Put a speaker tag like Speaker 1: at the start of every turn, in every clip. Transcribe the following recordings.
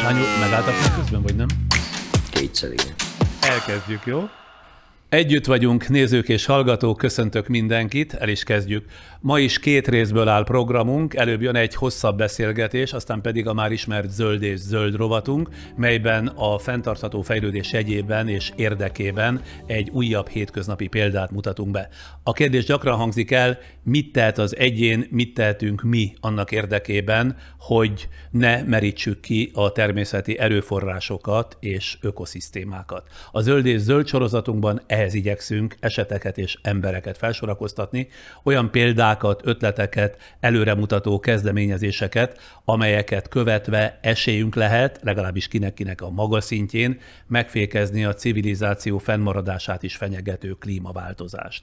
Speaker 1: Sányó, megálltak meg közben, vagy nem?
Speaker 2: Kétszer, igen.
Speaker 1: Elkezdjük, jó? Együtt vagyunk, nézők és hallgatók, köszöntök mindenkit, el is kezdjük. Ma is két részből áll programunk, előbb jön egy hosszabb beszélgetés, aztán pedig a már ismert zöld és zöld rovatunk, melyben a fenntartható fejlődés jegyében és érdekében egy újabb hétköznapi példát mutatunk be. A kérdés gyakran hangzik el, mit tehet az egyén, mit tehetünk mi annak érdekében, hogy ne merítsük ki a természeti erőforrásokat és ökoszisztémákat. A zöld és zöld sorozatunkban ehhez igyekszünk eseteket és embereket felsorakoztatni, olyan példákat, ötleteket, előremutató kezdeményezéseket, amelyeket követve esélyünk lehet, legalábbis kinek-kinek a maga szintjén, megfékezni a civilizáció fennmaradását is fenyegető klímaváltozást.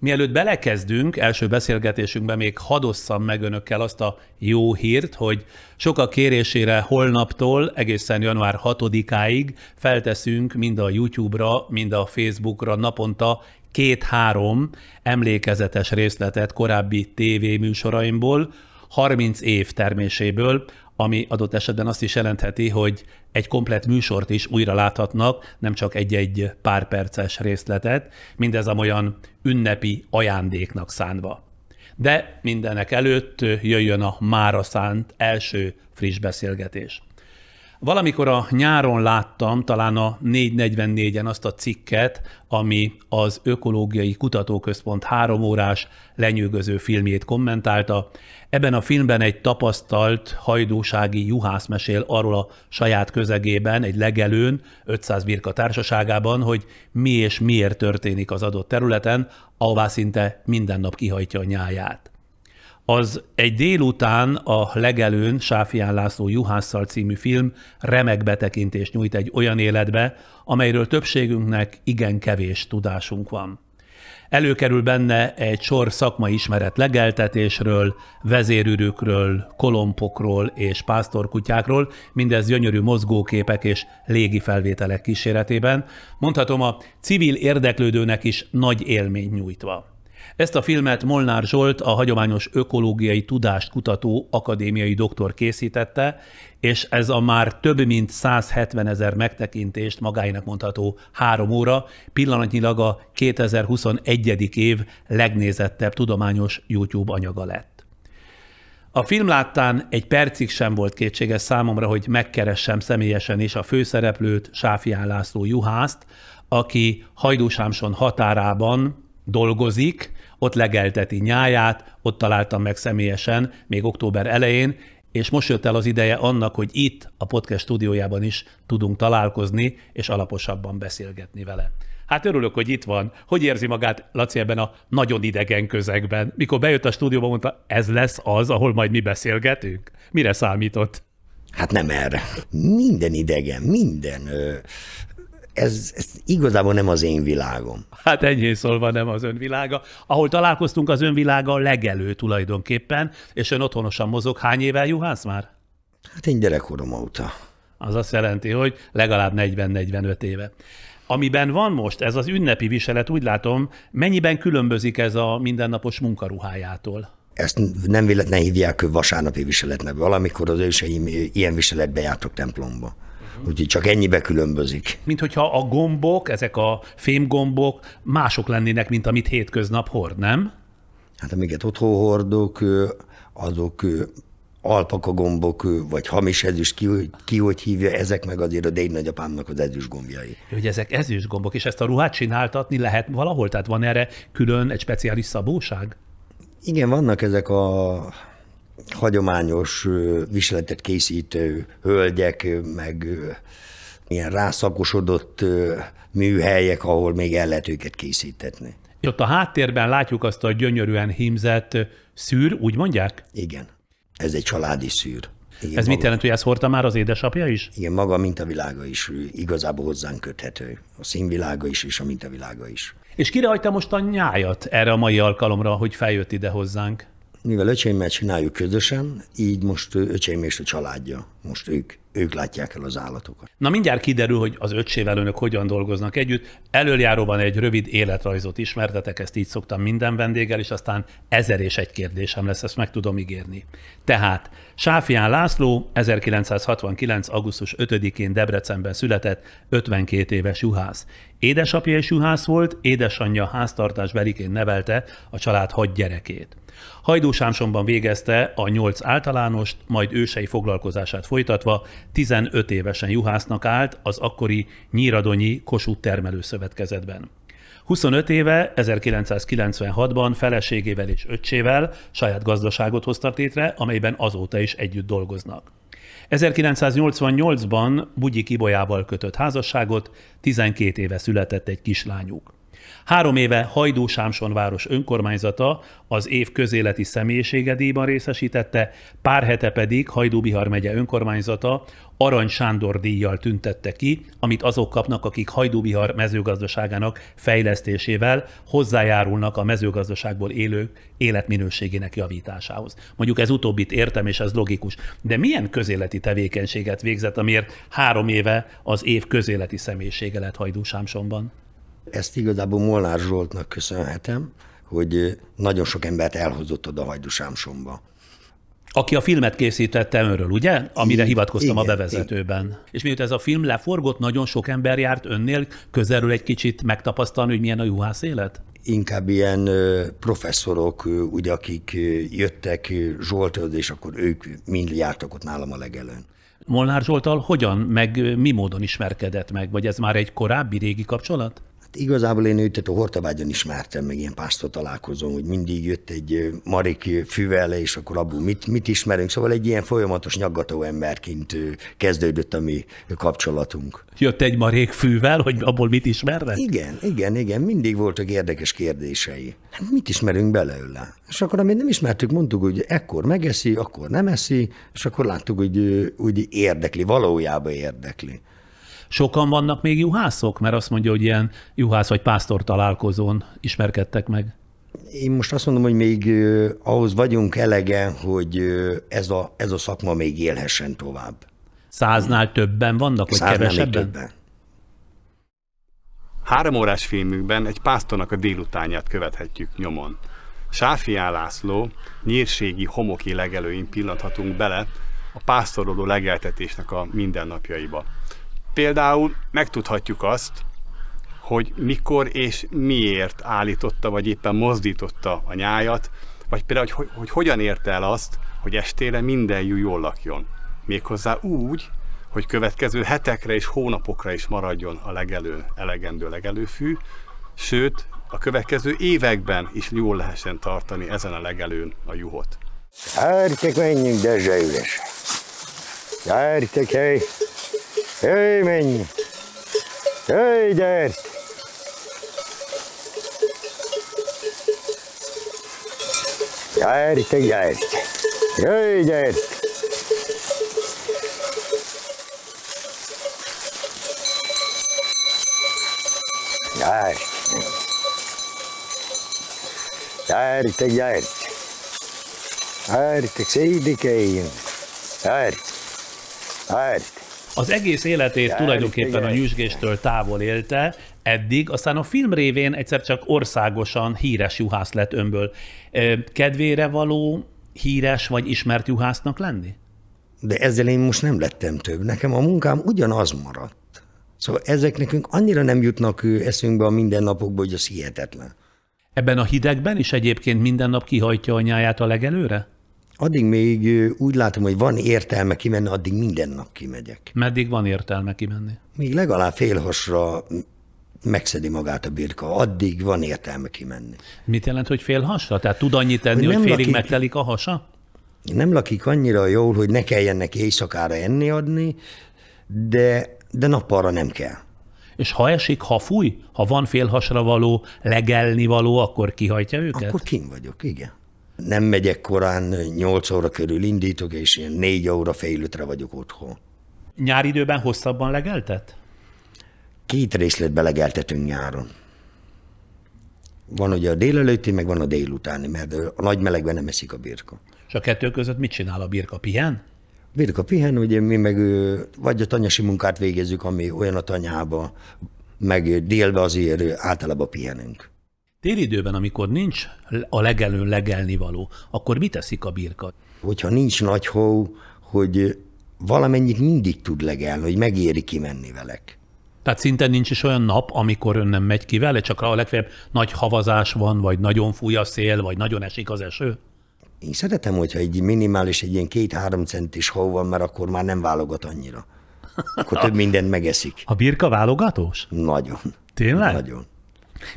Speaker 1: Mielőtt belekezdünk, első beszélgetésünkben még hadosszam meg önökkel azt a jó hírt, hogy sokak kérésére holnaptól egészen január 6-áig felteszünk mind a YouTube-ra, mind a Facebookra naponta két-három emlékezetes részletet korábbi tévéműsoraimból, 30 év terméséből, ami adott esetben azt is jelentheti, hogy egy komplet műsort is újra láthatnak, nem csak egy-egy pár perces részletet, mindez olyan ünnepi ajándéknak szánva. De mindenek előtt jöjjön a mára szánt első friss beszélgetés. Valamikor a nyáron láttam, talán a 444-en azt a cikket, ami az Ökológiai Kutatóközpont három órás lenyűgöző filmjét kommentálta. Ebben a filmben egy tapasztalt hajdúsági juhász mesél arról a saját közegében, egy legelőn, 500 birka társaságában, hogy mi és miért történik az adott területen, ahová szinte minden nap kihajtja a nyáját az egy délután a legelőn Sáfián László Juhásszal című film remek betekintést nyújt egy olyan életbe, amelyről többségünknek igen kevés tudásunk van. Előkerül benne egy sor szakmai ismeret legeltetésről, vezérűrükről, kolompokról és pásztorkutyákról, mindez gyönyörű mozgóképek és légi felvételek kíséretében, mondhatom a civil érdeklődőnek is nagy élmény nyújtva. Ezt a filmet Molnár Zsolt, a hagyományos ökológiai tudást kutató akadémiai doktor készítette, és ez a már több mint 170 ezer megtekintést magáinak mondható három óra, pillanatnyilag a 2021. év legnézettebb tudományos YouTube anyaga lett. A film láttán egy percig sem volt kétséges számomra, hogy megkeressem személyesen is a főszereplőt, Sáfián László Juhászt, aki Hajdúsámson határában dolgozik, ott legelteti nyáját, ott találtam meg személyesen, még október elején, és most jött el az ideje annak, hogy itt, a podcast stúdiójában is tudunk találkozni, és alaposabban beszélgetni vele. Hát örülök, hogy itt van. Hogy érzi magát Laci ebben a nagyon idegen közegben? Mikor bejött a stúdióba, mondta, ez lesz az, ahol majd mi beszélgetünk? Mire számított?
Speaker 2: Hát nem erre. Minden idegen, minden ez, ez igazából nem az én világom.
Speaker 1: Hát ennyi szólva nem az önvilága. Ahol találkoztunk, az önvilága legelő tulajdonképpen, és ön otthonosan mozog. Hány éve juhász már?
Speaker 2: Hát én gyerekkorom óta.
Speaker 1: Az azt jelenti, hogy legalább 40-45 éve. Amiben van most ez az ünnepi viselet, úgy látom, mennyiben különbözik ez a mindennapos munkaruhájától?
Speaker 2: Ezt nem véletlen hívják vasárnapi viseletnek. Valamikor az őseim ilyen viseletbe jártak templomba. Úgyhogy csak ennyibe különbözik.
Speaker 1: Mint hogyha a gombok, ezek a fémgombok mások lennének, mint amit hétköznap hord, nem?
Speaker 2: Hát amiket otthon hordok, azok alpaka gombok, vagy hamis ezüst, ki, ki hogy hívja, ezek meg azért a déd nagyapámnak az ezüst gombjai.
Speaker 1: Hogy ezek ezüst gombok, és ezt a ruhát csináltatni lehet valahol? Tehát van erre külön egy speciális szabóság?
Speaker 2: Igen, vannak ezek a hagyományos viseletet készítő hölgyek, meg ilyen rászakosodott műhelyek, ahol még el lehet őket készítetni.
Speaker 1: Ott a háttérben látjuk azt a gyönyörűen hímzett szűr, úgy mondják?
Speaker 2: Igen. Ez egy családi szűr.
Speaker 1: Igen, Ez maga, mit jelent, hogy ezt hordta már az édesapja is?
Speaker 2: Igen, maga a mintavilága is igazából hozzánk köthető. A színvilága is, és a mintavilága is.
Speaker 1: És kire hagyta most a nyájat erre a mai alkalomra, hogy feljött ide hozzánk?
Speaker 2: Mivel öcsémmel csináljuk közösen, így most öcsém és a családja, most ők ők látják el az állatokat.
Speaker 1: Na mindjárt kiderül, hogy az öccsével önök hogyan dolgoznak együtt. Előjáróban egy rövid életrajzot ismertetek, ezt így szoktam minden vendéggel, és aztán ezer és egy kérdésem lesz, ezt meg tudom ígérni. Tehát Sáfián László 1969. augusztus 5-én Debrecenben született, 52 éves juhász. Édesapja is juhász volt, édesanyja háztartás beliként nevelte a család hat gyerekét. Hajdúsámsonban végezte a nyolc általánost, majd ősei foglalkozását folytatva 15 évesen juhásznak állt az akkori Nyíradonyi Kossuth Termelőszövetkezetben. 25 éve, 1996-ban feleségével és öccsével saját gazdaságot hoztak létre, amelyben azóta is együtt dolgoznak. 1988-ban Bugyi Kibolyával kötött házasságot, 12 éve született egy kislányuk. Három éve Hajdú Sámson város önkormányzata az év közéleti személyisége díjban részesítette, pár hete pedig Hajdú Bihar megye önkormányzata Arany Sándor díjjal tüntette ki, amit azok kapnak, akik Hajdú Bihar mezőgazdaságának fejlesztésével hozzájárulnak a mezőgazdaságból élők életminőségének javításához. Mondjuk ez utóbbit értem, és ez logikus. De milyen közéleti tevékenységet végzett, amiért három éve az év közéleti személyisége lett Hajdú Sámsonban?
Speaker 2: Ezt igazából Molnár Zsoltnak köszönhetem, hogy nagyon sok embert elhozott oda Hajdusámsomba.
Speaker 1: Aki a filmet készítette önről, ugye? Amire hivatkoztam igen, a bevezetőben. Igen. És miután ez a film leforgott, nagyon sok ember járt önnél közelről egy kicsit megtapasztalni, hogy milyen a juhász élet?
Speaker 2: Inkább ilyen professzorok, ugye, akik jöttek Zsolthoz, és akkor ők mind jártak ott nálam a legelőn.
Speaker 1: Molnár Zsoltal hogyan, meg mi módon ismerkedett meg? Vagy ez már egy korábbi régi kapcsolat?
Speaker 2: Igazából én őt a Hortavágyon ismertem, meg ilyen pásztor találkozom, hogy mindig jött egy marik fűvele, és akkor abból mit, mit ismerünk. Szóval egy ilyen folyamatos nyaggató emberként kezdődött a mi kapcsolatunk.
Speaker 1: Jött egy marék fűvel, hogy abból mit ismernek?
Speaker 2: Igen, igen, igen, mindig voltak érdekes kérdései. Hát mit ismerünk belőle? És akkor, amit nem ismertük, mondtuk, hogy ekkor megeszi, akkor nem eszi, és akkor láttuk, hogy úgy érdekli, valójában érdekli.
Speaker 1: Sokan vannak még juhászok? Mert azt mondja, hogy ilyen juhász vagy pásztor találkozón ismerkedtek meg.
Speaker 2: Én most azt mondom, hogy még uh, ahhoz vagyunk elege, hogy ez, a, ez a szakma még élhessen tovább.
Speaker 1: Száznál többen vannak, vagy Száznál kevesebben? többen.
Speaker 3: Három órás filmükben egy pásztornak a délutánját követhetjük nyomon. Sáfiá László nyírségi homoki legelőin pillanthatunk bele a pásztoroló legeltetésnek a mindennapjaiba. Például megtudhatjuk azt, hogy mikor és miért állította, vagy éppen mozdította a nyájat, vagy például, hogy, hogy hogyan érte el azt, hogy estére minden jú jól lakjon. Méghozzá úgy, hogy következő hetekre és hónapokra is maradjon a legelő, elegendő legelőfű, sőt, a következő években is jól lehessen tartani ezen a legelőn a juhot.
Speaker 2: Gyertek, menjünk Dezse üres! Gyertek, hely! Hé, menj! Hé, gyere! Gyertek, gyertek! Hé, gyertek! Gyertek! Gyertek, gyertek! Gyertek, szédikeljünk! Gyertek! Gyertek!
Speaker 1: Az egész életét tulajdonképpen a nyüzsgéstől távol élte, eddig, aztán a film révén egyszer csak országosan híres juhász lett önből. Kedvére való híres vagy ismert juhásznak lenni?
Speaker 2: De ezzel én most nem lettem több. Nekem a munkám ugyanaz maradt. Szóval ezek nekünk annyira nem jutnak eszünkbe a mindennapokból, hogy az hihetetlen.
Speaker 1: Ebben a hidegben is egyébként minden nap kihajtja a nyáját a legelőre?
Speaker 2: Addig még úgy látom, hogy van értelme kimenni, addig minden nap kimegyek.
Speaker 1: Meddig van értelme kimenni?
Speaker 2: Még legalább félhasra megszedi magát a birka, addig van értelme kimenni.
Speaker 1: Mit jelent, hogy félhasra? Tehát tud annyit tenni, hogy, hogy félig lakik, megtelik a hasa?
Speaker 2: Nem lakik annyira jól, hogy ne kelljen neki éjszakára enni adni, de, de nappalra nem kell.
Speaker 1: És ha esik, ha fúj, ha van félhasra való, legelni való, akkor kihajtja őket?
Speaker 2: Akkor kim vagyok, igen nem megyek korán, 8 óra körül indítok, és ilyen 4 óra fél ötre vagyok otthon.
Speaker 1: Nyári időben hosszabban legeltet?
Speaker 2: Két részletbe legeltetünk nyáron. Van ugye a délelőtti, meg van a délutáni, mert a nagy melegben nem eszik a birka.
Speaker 1: És a kettő között mit csinál a birka? Pihen?
Speaker 2: Birka pihen, ugye mi meg vagy a tanyasi munkát végezzük, ami olyan a tanyába, meg délbe azért általában pihenünk.
Speaker 1: Téli időben, amikor nincs a legelőn legelni való, akkor mit teszik a birka?
Speaker 2: Hogyha nincs nagy hó, hogy valamennyit mindig tud legelni, hogy megéri kimenni velek.
Speaker 1: Tehát szinte nincs is olyan nap, amikor ön nem megy ki vele, csak a legfeljebb nagy havazás van, vagy nagyon fúj a szél, vagy nagyon esik az eső?
Speaker 2: Én szeretem, hogyha egy minimális, egy ilyen két-három centis hó van, mert akkor már nem válogat annyira. Akkor több mindent megeszik.
Speaker 1: A birka válogatós?
Speaker 2: Nagyon.
Speaker 1: Tényleg?
Speaker 2: Nagyon.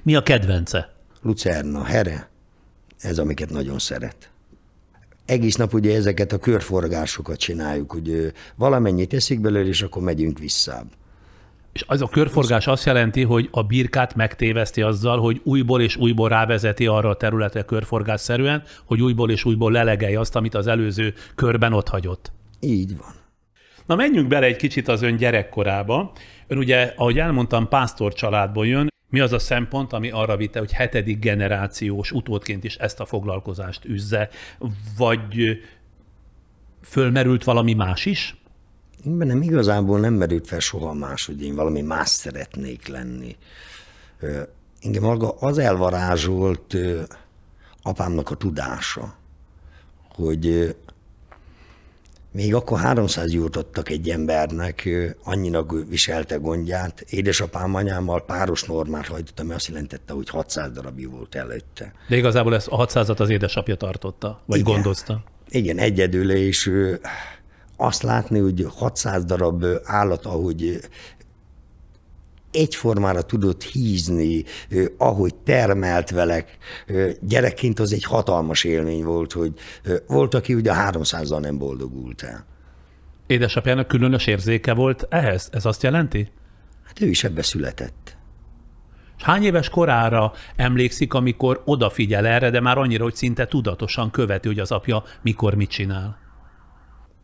Speaker 1: Mi a kedvence?
Speaker 2: Lucerna, here, ez amiket nagyon szeret. Egész nap ugye ezeket a körforgásokat csináljuk, hogy valamennyit eszik belőle, és akkor megyünk vissza.
Speaker 1: És az a körforgás azt jelenti, hogy a birkát megtéveszti azzal, hogy újból és újból rávezeti arra a területre körforgásszerűen, hogy újból és újból lelegelje azt, amit az előző körben ott hagyott.
Speaker 2: Így van.
Speaker 1: Na menjünk bele egy kicsit az ön gyerekkorába. Ön ugye, ahogy elmondtam, pásztor családból jön. Mi az a szempont, ami arra vitte, hogy hetedik generációs utódként is ezt a foglalkozást üzze, vagy fölmerült valami más is?
Speaker 2: Én bennem igazából nem merült fel soha más, hogy én valami más szeretnék lenni. Engem maga az elvarázsolt apámnak a tudása, hogy még akkor 300 adtak egy embernek, annyira viselte gondját. Édesapám anyámmal páros normát hajtottam, ami azt jelentette, hogy 600 darabja volt előtte.
Speaker 1: De igazából ezt a 600-at az édesapja tartotta, vagy
Speaker 2: Igen.
Speaker 1: gondozta?
Speaker 2: Igen, egyedül, és azt látni, hogy 600 darab állat, ahogy egyformára tudott hízni, ahogy termelt velek. Gyerekként az egy hatalmas élmény volt, hogy volt, aki ugye 300-al nem boldogult el.
Speaker 1: Édesapjának különös érzéke volt ehhez? Ez azt jelenti?
Speaker 2: Hát ő is ebbe született.
Speaker 1: És hány éves korára emlékszik, amikor odafigyel erre, de már annyira, hogy szinte tudatosan követi, hogy az apja mikor mit csinál?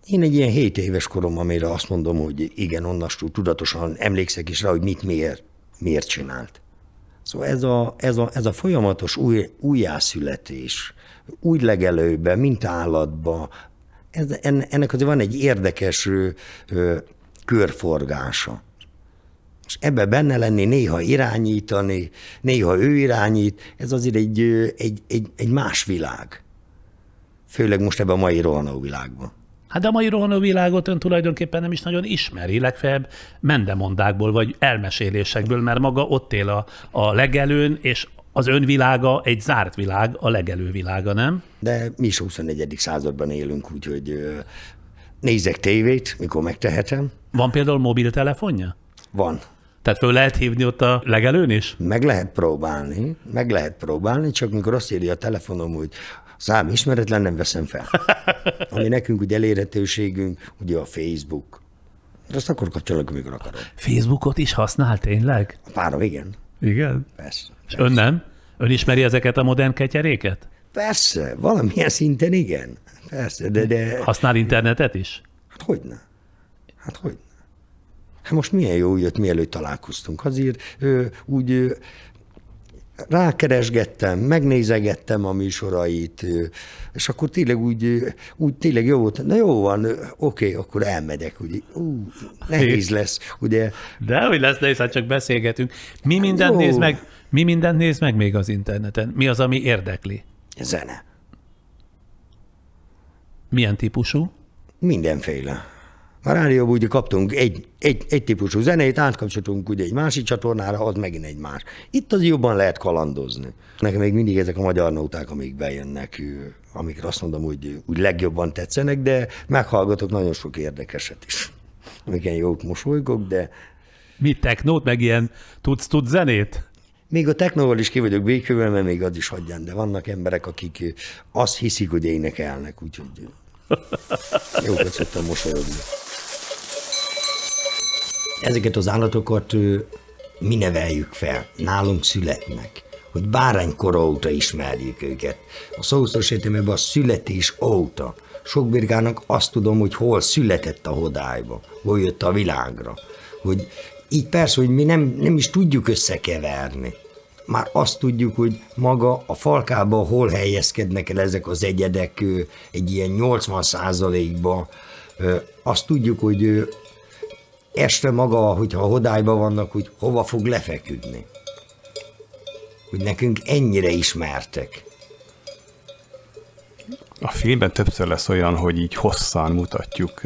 Speaker 2: Én egy ilyen 7 éves korom, amire azt mondom, hogy igen, onnastól tudatosan emlékszek is rá, hogy mit miért, miért csinált. Szóval ez a, ez a, ez a folyamatos új, újjászületés, úgy legelőbe, mint állatba, ez, ennek azért van egy érdekes ö, körforgása. És ebbe benne lenni, néha irányítani, néha ő irányít, ez azért egy, egy, egy, egy más világ. Főleg most ebben a mai rohanó világban.
Speaker 1: Hát de a mai rohanóvilágot ön tulajdonképpen nem is nagyon ismeri, legfeljebb mendemondákból vagy elmesélésekből, mert maga ott él a, a legelőn, és az önvilága egy zárt világ, a legelő világa, nem?
Speaker 2: De mi is 24. században élünk, úgyhogy nézek tévét, mikor megtehetem.
Speaker 1: Van például mobiltelefonja?
Speaker 2: Van.
Speaker 1: Tehát föl lehet hívni ott a legelőn is?
Speaker 2: Meg lehet próbálni, meg lehet próbálni, csak mikor azt írja a telefonom, hogy szám ismeretlen, nem veszem fel. Ami nekünk ugye elérhetőségünk, ugye a Facebook. Azt akkor kapcsolok, amikor akarod.
Speaker 1: Facebookot is használ tényleg?
Speaker 2: A párom, igen.
Speaker 1: Igen?
Speaker 2: Persze.
Speaker 1: És ön nem? Ön ismeri ezeket a modern ketyeréket?
Speaker 2: Persze, valamilyen szinten igen. Persze, de... de...
Speaker 1: Használ internetet is?
Speaker 2: Hát hogyne. Hát hogyne. Hát most milyen jó jött, mielőtt találkoztunk. Azért ő, úgy ő, rákeresgettem, megnézegettem a műsorait, és akkor tényleg úgy, úgy tényleg jó volt. Na jó van, oké, akkor elmegyek. Ugye. Ú, nehéz lesz, ugye.
Speaker 1: De hogy lesz nehéz, hát csak beszélgetünk. Mi mindent, néz meg, mi mindent néz meg még az interneten? Mi az, ami érdekli?
Speaker 2: Zene.
Speaker 1: Milyen típusú?
Speaker 2: Mindenféle. A rádióban ugye kaptunk egy, egy, egy típusú zenét, átkapcsoltunk ugye egy másik csatornára, az megint egy más. Itt az jobban lehet kalandozni. Nekem még mindig ezek a magyar nóták, amik bejönnek, amikre azt mondom, hogy úgy legjobban tetszenek, de meghallgatok nagyon sok érdekeset is. Amiken jót mosolygok, de...
Speaker 1: Mi technót, meg ilyen tudsz, tudsz zenét?
Speaker 2: Még a technóval is ki vagyok békülve, mert még az is hagyján, de vannak emberek, akik azt hiszik, hogy énekelnek, úgyhogy jókat szoktam mosolyogni. Ezeket az állatokat mi neveljük fel, nálunk születnek, hogy báránykor óta ismerjük őket. A szószoros értelmében a születés óta. Sok birgának azt tudom, hogy hol született a hodályba, hol jött a világra. Hogy így persze, hogy mi nem, nem is tudjuk összekeverni. Már azt tudjuk, hogy maga a falkában hol helyezkednek el ezek az egyedek egy ilyen 80 százalékba, Azt tudjuk, hogy este maga, hogyha a hodályban vannak, hogy hova fog lefeküdni. Hogy nekünk ennyire ismertek.
Speaker 3: A filmben többször lesz olyan, hogy így hosszan mutatjuk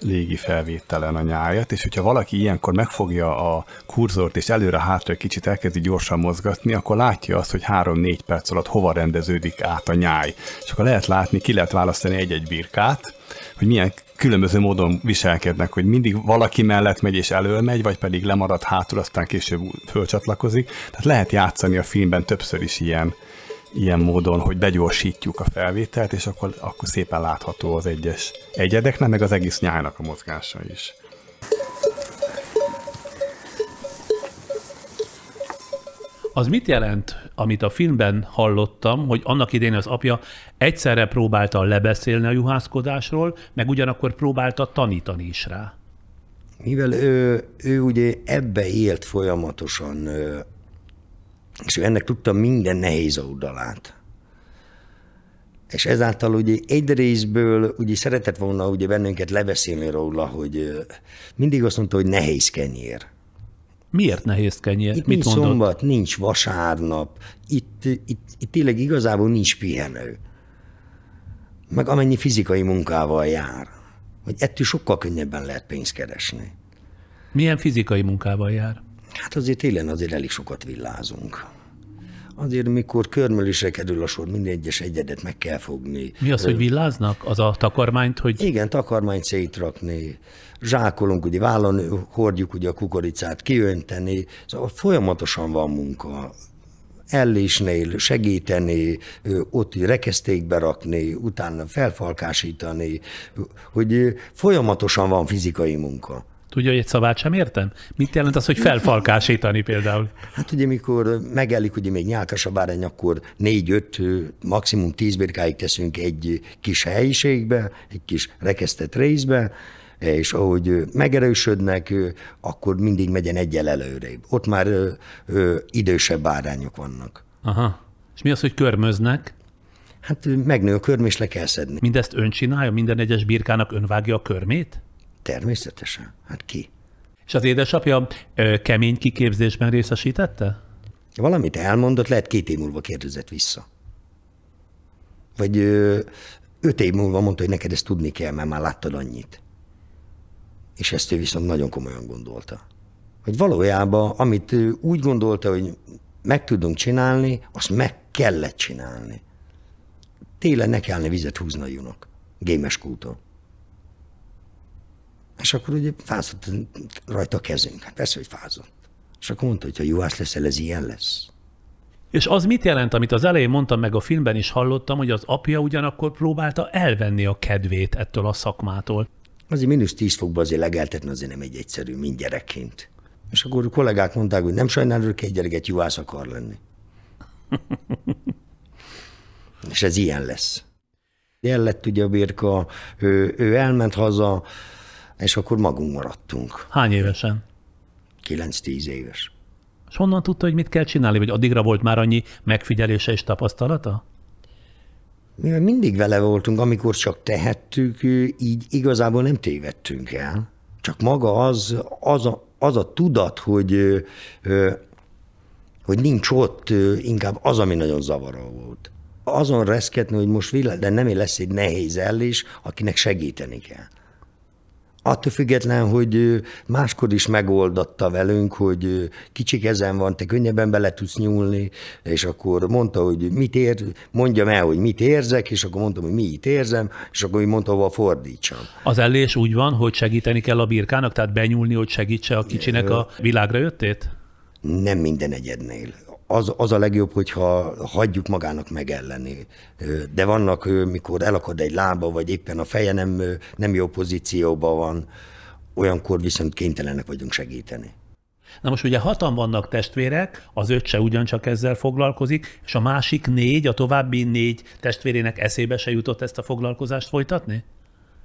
Speaker 3: légi felvételen a nyájat, és hogyha valaki ilyenkor megfogja a kurzort, és előre-hátra kicsit elkezdi gyorsan mozgatni, akkor látja azt, hogy 3-4 perc alatt hova rendeződik át a nyáj. És akkor lehet látni, ki lehet választani egy-egy birkát, hogy milyen különböző módon viselkednek, hogy mindig valaki mellett megy és elől megy, vagy pedig lemarad hátul, aztán később fölcsatlakozik. Tehát lehet játszani a filmben többször is ilyen, ilyen módon, hogy begyorsítjuk a felvételt, és akkor, akkor szépen látható az egyes egyedeknek, meg az egész nyájnak a mozgása is.
Speaker 1: Az mit jelent, amit a filmben hallottam, hogy annak idején az apja egyszerre próbálta lebeszélni a juhászkodásról, meg ugyanakkor próbálta tanítani is rá?
Speaker 2: Mivel ő, ő ugye ebbe élt folyamatosan, és ő ennek tudta minden nehéz oldalát. És ezáltal ugye egy részből ugye szeretett volna ugye bennünket lebeszélni róla, hogy mindig azt mondta, hogy nehéz kenyér.
Speaker 1: Miért nehéz kenyér?
Speaker 2: Itt
Speaker 1: Mit
Speaker 2: nincs
Speaker 1: mondott?
Speaker 2: szombat, nincs vasárnap, itt, itt, itt tényleg igazából nincs pihenő. Meg amennyi fizikai munkával jár. Hogy ettől sokkal könnyebben lehet pénzt keresni.
Speaker 1: Milyen fizikai munkával jár?
Speaker 2: Hát azért télen azért elég sokat villázunk. Azért, mikor körmölésre kerül a sor, minden egyes egyedet meg kell fogni.
Speaker 1: Mi az, hogy villáznak? Az a takarmányt, hogy
Speaker 2: Igen, takarmányt szétrakni, zsákolunk, ugye vállon hordjuk ugye a kukoricát, kiönteni, szóval folyamatosan van munka. Ellésnél segíteni, ott rekesztékbe rakni, utána felfalkásítani, hogy folyamatosan van fizikai munka.
Speaker 1: Tudja, hogy egy szavát sem értem? Mit jelent az, hogy felfalkásítani például?
Speaker 2: Hát ugye mikor megellik ugye még nyálkas a bárány, akkor négy-öt, maximum tíz birkáig teszünk egy kis helyiségbe, egy kis rekesztett részbe, és ahogy megerősödnek, akkor mindig megyen egyel előrébb. Ott már ö, ö, idősebb bárányok vannak.
Speaker 1: Aha. És mi az, hogy körmöznek?
Speaker 2: Hát megnő a körm, és le kell szedni.
Speaker 1: Mindezt ön csinálja? Minden egyes birkának önvágja a körmét?
Speaker 2: Természetesen. Hát ki?
Speaker 1: És az édesapja ö, kemény kiképzésben részesítette?
Speaker 2: Valamit elmondott, lehet két év múlva kérdezett vissza. Vagy ö, öt év múlva mondta, hogy neked ezt tudni kell, mert már láttad annyit. És ezt ő viszont nagyon komolyan gondolta. Hogy valójában, amit ő úgy gondolta, hogy meg tudunk csinálni, azt meg kellett csinálni. Télen ne kellene vizet húzni a junak, gémes kúton. És akkor ugye fázott rajta a kezünk. Hát persze, hogy fázott. És akkor mondta, hogy ha juhász leszel, ez ilyen lesz.
Speaker 1: És az mit jelent, amit az elején mondtam, meg a filmben is hallottam, hogy az apja ugyanakkor próbálta elvenni a kedvét ettől a szakmától.
Speaker 2: Azért mínusz 10 fokba azért legeltetni azért nem egy egyszerű, mind gyerekként. És akkor a kollégák mondták, hogy nem sajnálod, hogy egy gyereket juhász akar lenni. És ez ilyen lesz. Ilyen lett ugye a birka, ő, ő elment haza, és akkor magunk maradtunk.
Speaker 1: Hány évesen?
Speaker 2: 9-10 éves.
Speaker 1: És honnan tudta, hogy mit kell csinálni, vagy addigra volt már annyi megfigyelése és tapasztalata?
Speaker 2: Mivel mindig vele voltunk, amikor csak tehettük, így igazából nem tévedtünk el. Csak maga az, az, a, az a tudat, hogy, hogy nincs ott, inkább az, ami nagyon zavaró volt. Azon reszketni, hogy most világ, de nem lesz egy nehéz ellés, akinek segíteni kell. Attól független, hogy máskor is megoldatta velünk, hogy kicsik ezen van, te könnyebben bele tudsz nyúlni, és akkor mondta, hogy mit ér, mondjam el, hogy mit érzek, és akkor mondtam, hogy mit érzem, és akkor így mondta, hova fordítsam.
Speaker 1: Az ellés úgy van, hogy segíteni kell a birkának, tehát benyúlni, hogy segítse a kicsinek a világra jöttét?
Speaker 2: Nem minden egyednél. Az, az a legjobb, hogyha hagyjuk magának megelleni. De vannak, mikor elakad egy lába, vagy éppen a feje nem, nem jó pozícióban van, olyankor viszont kénytelenek vagyunk segíteni.
Speaker 1: Na most ugye hatan vannak testvérek, az öccse ugyancsak ezzel foglalkozik, és a másik négy, a további négy testvérének eszébe se jutott ezt a foglalkozást folytatni?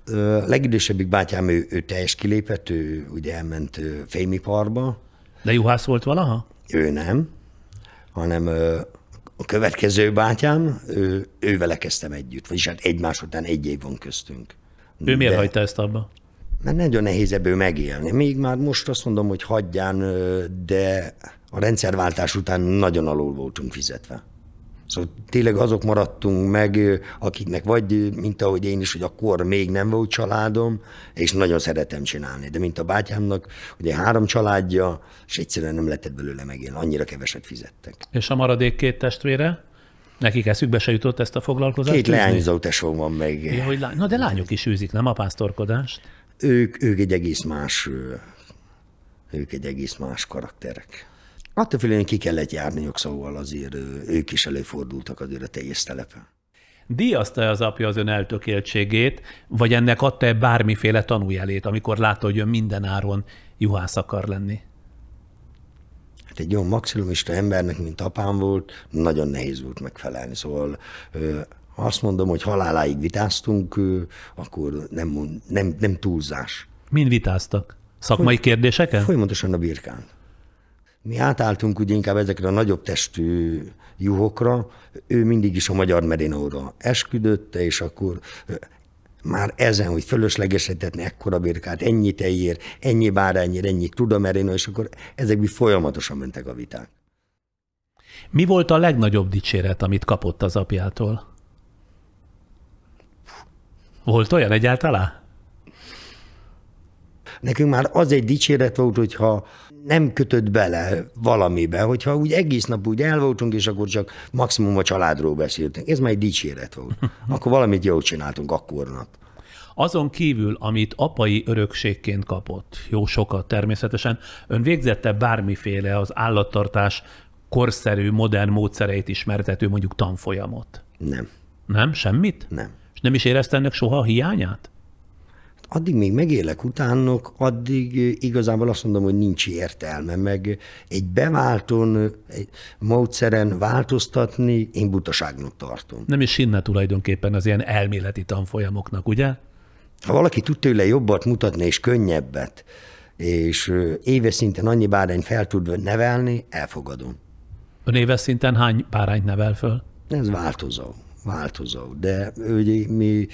Speaker 2: Ö, Legidősebbik bátyám, ő, ő teljes kilépett, ő ugye elment fémiparba,
Speaker 1: De juhász volt valaha?
Speaker 2: ő nem, hanem a következő bátyám, ő, ő vele kezdtem együtt, vagyis hát egymás után egy év van köztünk.
Speaker 1: Ő miért
Speaker 2: De-
Speaker 1: hagyta ezt abba?
Speaker 2: Mert nagyon nehéz ebből megélni. Még már most azt mondom, hogy hagyján, de a rendszerváltás után nagyon alul voltunk fizetve. Szóval tényleg azok maradtunk meg, akiknek vagy, mint ahogy én is, hogy akkor még nem volt családom, és nagyon szeretem csinálni. De mint a bátyámnak, ugye három családja, és egyszerűen nem lehetett belőle megélni, annyira keveset fizettek.
Speaker 1: És a maradék két testvére? Nekik eszükbe se jutott ezt a foglalkozást?
Speaker 2: Két leányzó tesóm van meg.
Speaker 1: Ja, hogy lány... Na de lányok is űzik, nem a pásztorkodást?
Speaker 2: ők, ők egy egész más, ők egy egész más karakterek. Attól függően ki kellett járniuk, szóval azért ők is előfordultak azért a teljes telepen.
Speaker 1: Díjazta az apja az ön eltökéltségét, vagy ennek adta-e bármiféle tanújelét, amikor látta, hogy ön minden áron juhász akar lenni?
Speaker 2: Hát egy olyan maximumista embernek, mint apám volt, nagyon nehéz volt megfelelni. Szóval ha azt mondom, hogy haláláig vitáztunk, akkor nem, nem, nem túlzás.
Speaker 1: Mind vitáztak? Szakmai kérdéseken?
Speaker 2: Folyamatosan a birkán. Mi átálltunk ugye inkább ezekre a nagyobb testű juhokra, ő mindig is a magyar merinóra esküdött, és akkor már ezen, hogy fölöslegesítetni ekkora birkát, ennyi tejér, ennyi bárányér, ennyi tuda merinó, és akkor ezekből folyamatosan mentek a viták.
Speaker 1: Mi volt a legnagyobb dicséret, amit kapott az apjától? Volt olyan egyáltalán?
Speaker 2: Nekünk már az egy dicséret volt, hogyha nem kötött bele valamibe, hogyha úgy egész nap úgy el voltunk, és akkor csak maximum a családról beszéltünk. Ez már egy dicséret volt. Akkor valamit jól csináltunk akkornak.
Speaker 1: Azon kívül, amit apai örökségként kapott, jó sokat természetesen, ön végzette bármiféle az állattartás korszerű, modern módszereit ismertető mondjuk tanfolyamot?
Speaker 2: Nem,
Speaker 1: Nem? Semmit?
Speaker 2: nem.
Speaker 1: És nem is érezte ennek soha a hiányát?
Speaker 2: Addig még megélek utánok, addig ö, igazából azt mondom, hogy nincs értelme, meg egy beválton, egy módszeren változtatni, én butaságnak tartom.
Speaker 1: Nem is hinne tulajdonképpen az ilyen elméleti tanfolyamoknak, ugye?
Speaker 2: Ha valaki tud tőle jobbat mutatni és könnyebbet, és ö, éves szinten annyi bárányt fel tud nevelni, elfogadom.
Speaker 1: Ön éves szinten hány párányt nevel föl?
Speaker 2: Ez változó, változó. De ugye, mi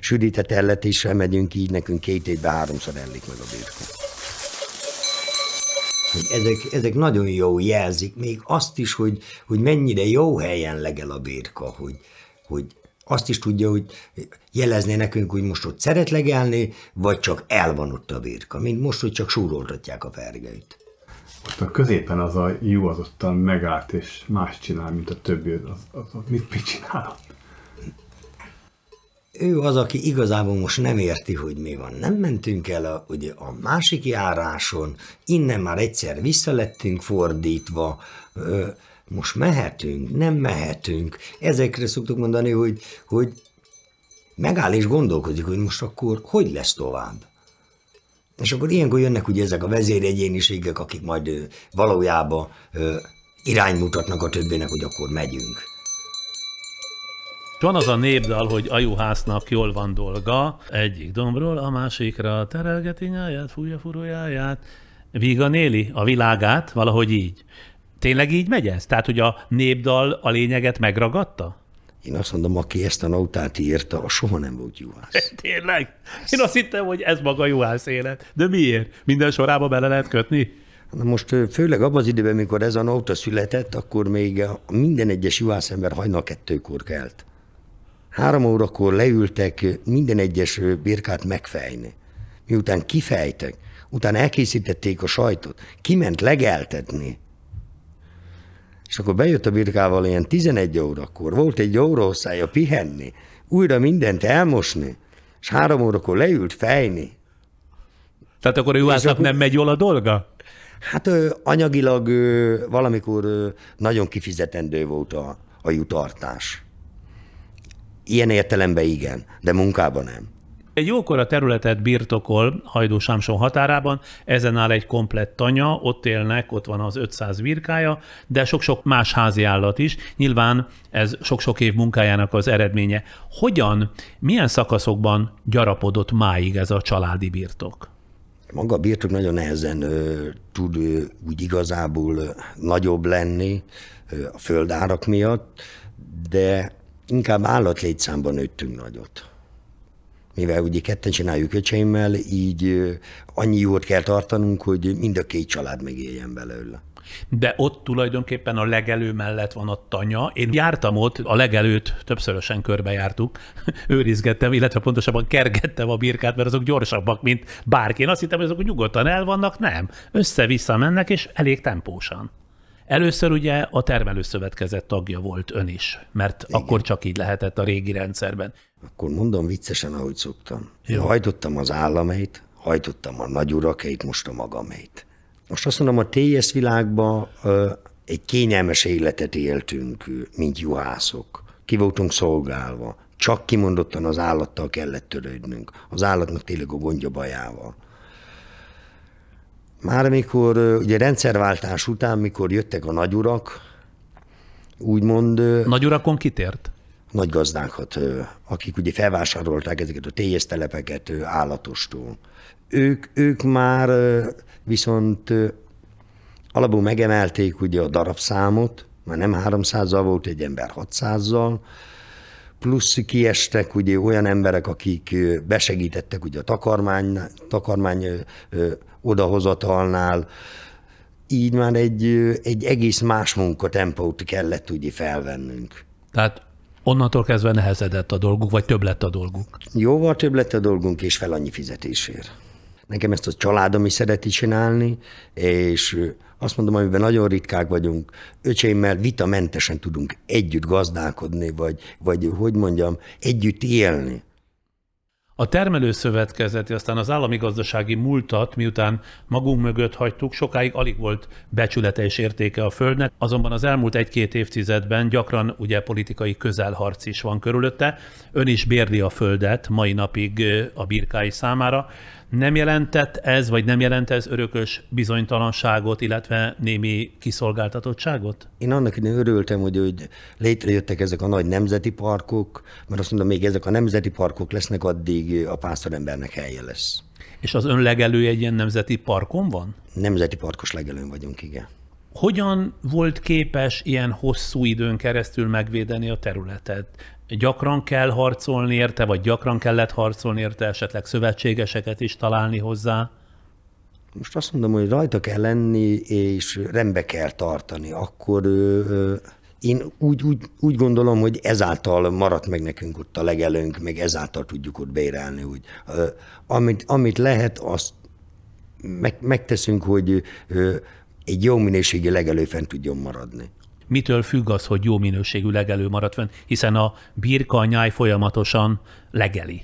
Speaker 2: südített elletésre megyünk így, nekünk két évben háromszor ellik meg a birka. Hogy Ezek, ezek nagyon jó jelzik, még azt is, hogy, hogy mennyire jó helyen legel a birka, hogy, hogy azt is tudja, hogy jelezné nekünk, hogy most ott szeret legelni, vagy csak el van ott a birka, mint most, hogy csak súroltatják a fergeit.
Speaker 3: Ott a középen az a jó az ottan megállt, és más csinál, mint a többi. Az, az, az mit, mit csinál ott?
Speaker 2: Ő az, aki igazából most nem érti, hogy mi van. Nem mentünk el a, ugye, a másik járáson, innen már egyszer visszalettünk fordítva, ö, most mehetünk, nem mehetünk. Ezekre szoktuk mondani, hogy, hogy megáll és gondolkodik, hogy most akkor hogy lesz tovább. És akkor ilyenkor jönnek ugye ezek a vezéregyéniségek, akik majd ö, valójában ö, iránymutatnak a többinek, hogy akkor megyünk.
Speaker 1: Van az a népdal, hogy ajuhásznak jól van dolga, egyik dombról a másikra terelgeti nyáját, fújja furójáját, vígan éli a világát, valahogy így. Tényleg így megy ez? Tehát, hogy a népdal a lényeget megragadta?
Speaker 2: Én azt mondom, aki ezt a nótát írta, az soha nem volt juhász.
Speaker 1: Tényleg? Én azt hittem, hogy ez maga juhász élet. De miért? Minden sorába bele lehet kötni?
Speaker 2: Na most főleg abban az időben, mikor ez a nóta született, akkor még a- minden egyes juhász ember hajnal kettőkor kelt. Három órakor leültek minden egyes birkát megfejni. Miután kifejtek, utána elkészítették a sajtot, kiment legeltetni, és akkor bejött a birkával ilyen 11 órakor, volt egy óra hosszája pihenni, újra mindent elmosni, és három órakor leült fejni.
Speaker 1: Tehát akkor a juhásznak
Speaker 2: akkor-
Speaker 1: nem megy jól a dolga?
Speaker 2: Hát ö, anyagilag ö, valamikor ö, nagyon kifizetendő volt a, a jutartás. Ilyen értelemben igen, de munkában nem.
Speaker 1: Egy jókora területet birtokol Hajdú Sámson határában, ezen áll egy komplett tanya, ott élnek, ott van az 500 birkája, de sok-sok más házi állat is. Nyilván ez sok-sok év munkájának az eredménye. Hogyan, milyen szakaszokban gyarapodott máig ez a családi birtok?
Speaker 2: Maga a birtok nagyon nehezen ö, tud ö, úgy igazából ö, nagyobb lenni ö, a földárak miatt, de inkább állatlétszámban nőttünk nagyot. mivel ugye ketten csináljuk öcseimmel, így annyi jót kell tartanunk, hogy mind a két család megéljen belőle.
Speaker 1: De ott tulajdonképpen a legelő mellett van a tanya. Én jártam ott, a legelőt többszörösen körbejártuk, őrizgettem, illetve pontosabban kergettem a birkát, mert azok gyorsabbak, mint bárki. Én azt hittem, hogy azok nyugodtan el vannak, nem. Össze-vissza mennek, és elég tempósan. Először ugye a termelőszövetkezet tagja volt ön is, mert Igen. akkor csak így lehetett a régi rendszerben.
Speaker 2: Akkor mondom viccesen, ahogy szoktam. Jó. Hajtottam az államait, hajtottam a nagyurakait, most a magamait. Most azt mondom, a TS világban egy kényelmes életet éltünk, mint juhászok. Ki voltunk szolgálva. Csak kimondottan az állattal kellett törődnünk. Az állatnak tényleg a gondja bajával. Már amikor ugye rendszerváltás után, mikor jöttek a nagyurak, úgymond...
Speaker 1: Nagyurakon kitért?
Speaker 2: Nagy gazdákat, akik ugye felvásárolták ezeket a TS telepeket állatostól. Ők, ők már viszont alapul megemelték ugye a darabszámot, már nem 300-zal volt egy ember 600-zal, plusz kiestek ugye olyan emberek, akik besegítettek ugye a takarmány, takarmány odahozatalnál, így már egy, egy egész más munkatempót kellett ugye felvennünk.
Speaker 1: Tehát onnantól kezdve nehezedett a dolguk, vagy több lett a dolguk?
Speaker 2: Jóval több lett a dolgunk, és fel annyi fizetésért. Nekem ezt a családom is szereti csinálni, és azt mondom, amiben nagyon ritkák vagyunk, öcsémmel vitamentesen tudunk együtt gazdálkodni, vagy, vagy hogy mondjam, együtt élni.
Speaker 1: A termelőszövetkezeti, aztán az állami gazdasági múltat, miután magunk mögött hagytuk, sokáig alig volt becsülete és értéke a földnek, azonban az elmúlt egy-két évtizedben gyakran ugye politikai közelharc is van körülötte. Ön is bérli a földet mai napig a birkái számára. Nem jelentett ez, vagy nem jelent ez örökös bizonytalanságot, illetve némi kiszolgáltatottságot?
Speaker 2: Én annak idején örültem, hogy, hogy létrejöttek ezek a nagy nemzeti parkok, mert azt mondom, még ezek a nemzeti parkok lesznek, addig a pásztorembernek helye lesz.
Speaker 1: És az ön legelő egy ilyen nemzeti parkon van?
Speaker 2: Nemzeti parkos legelőn vagyunk, igen.
Speaker 1: Hogyan volt képes ilyen hosszú időn keresztül megvédeni a területet? Gyakran kell harcolni érte, vagy gyakran kellett harcolni érte, esetleg szövetségeseket is találni hozzá?
Speaker 2: Most azt mondom, hogy rajta kell lenni, és rendbe kell tartani. Akkor én úgy, úgy, úgy gondolom, hogy ezáltal maradt meg nekünk ott a legelőnk, meg ezáltal tudjuk ott bérelni. Úgy. Amit, amit lehet, azt meg, megteszünk, hogy egy jó minőségi legelő fent tudjon maradni
Speaker 1: mitől függ az, hogy jó minőségű legelő marad fönn, hiszen a birka, a nyáj folyamatosan legeli.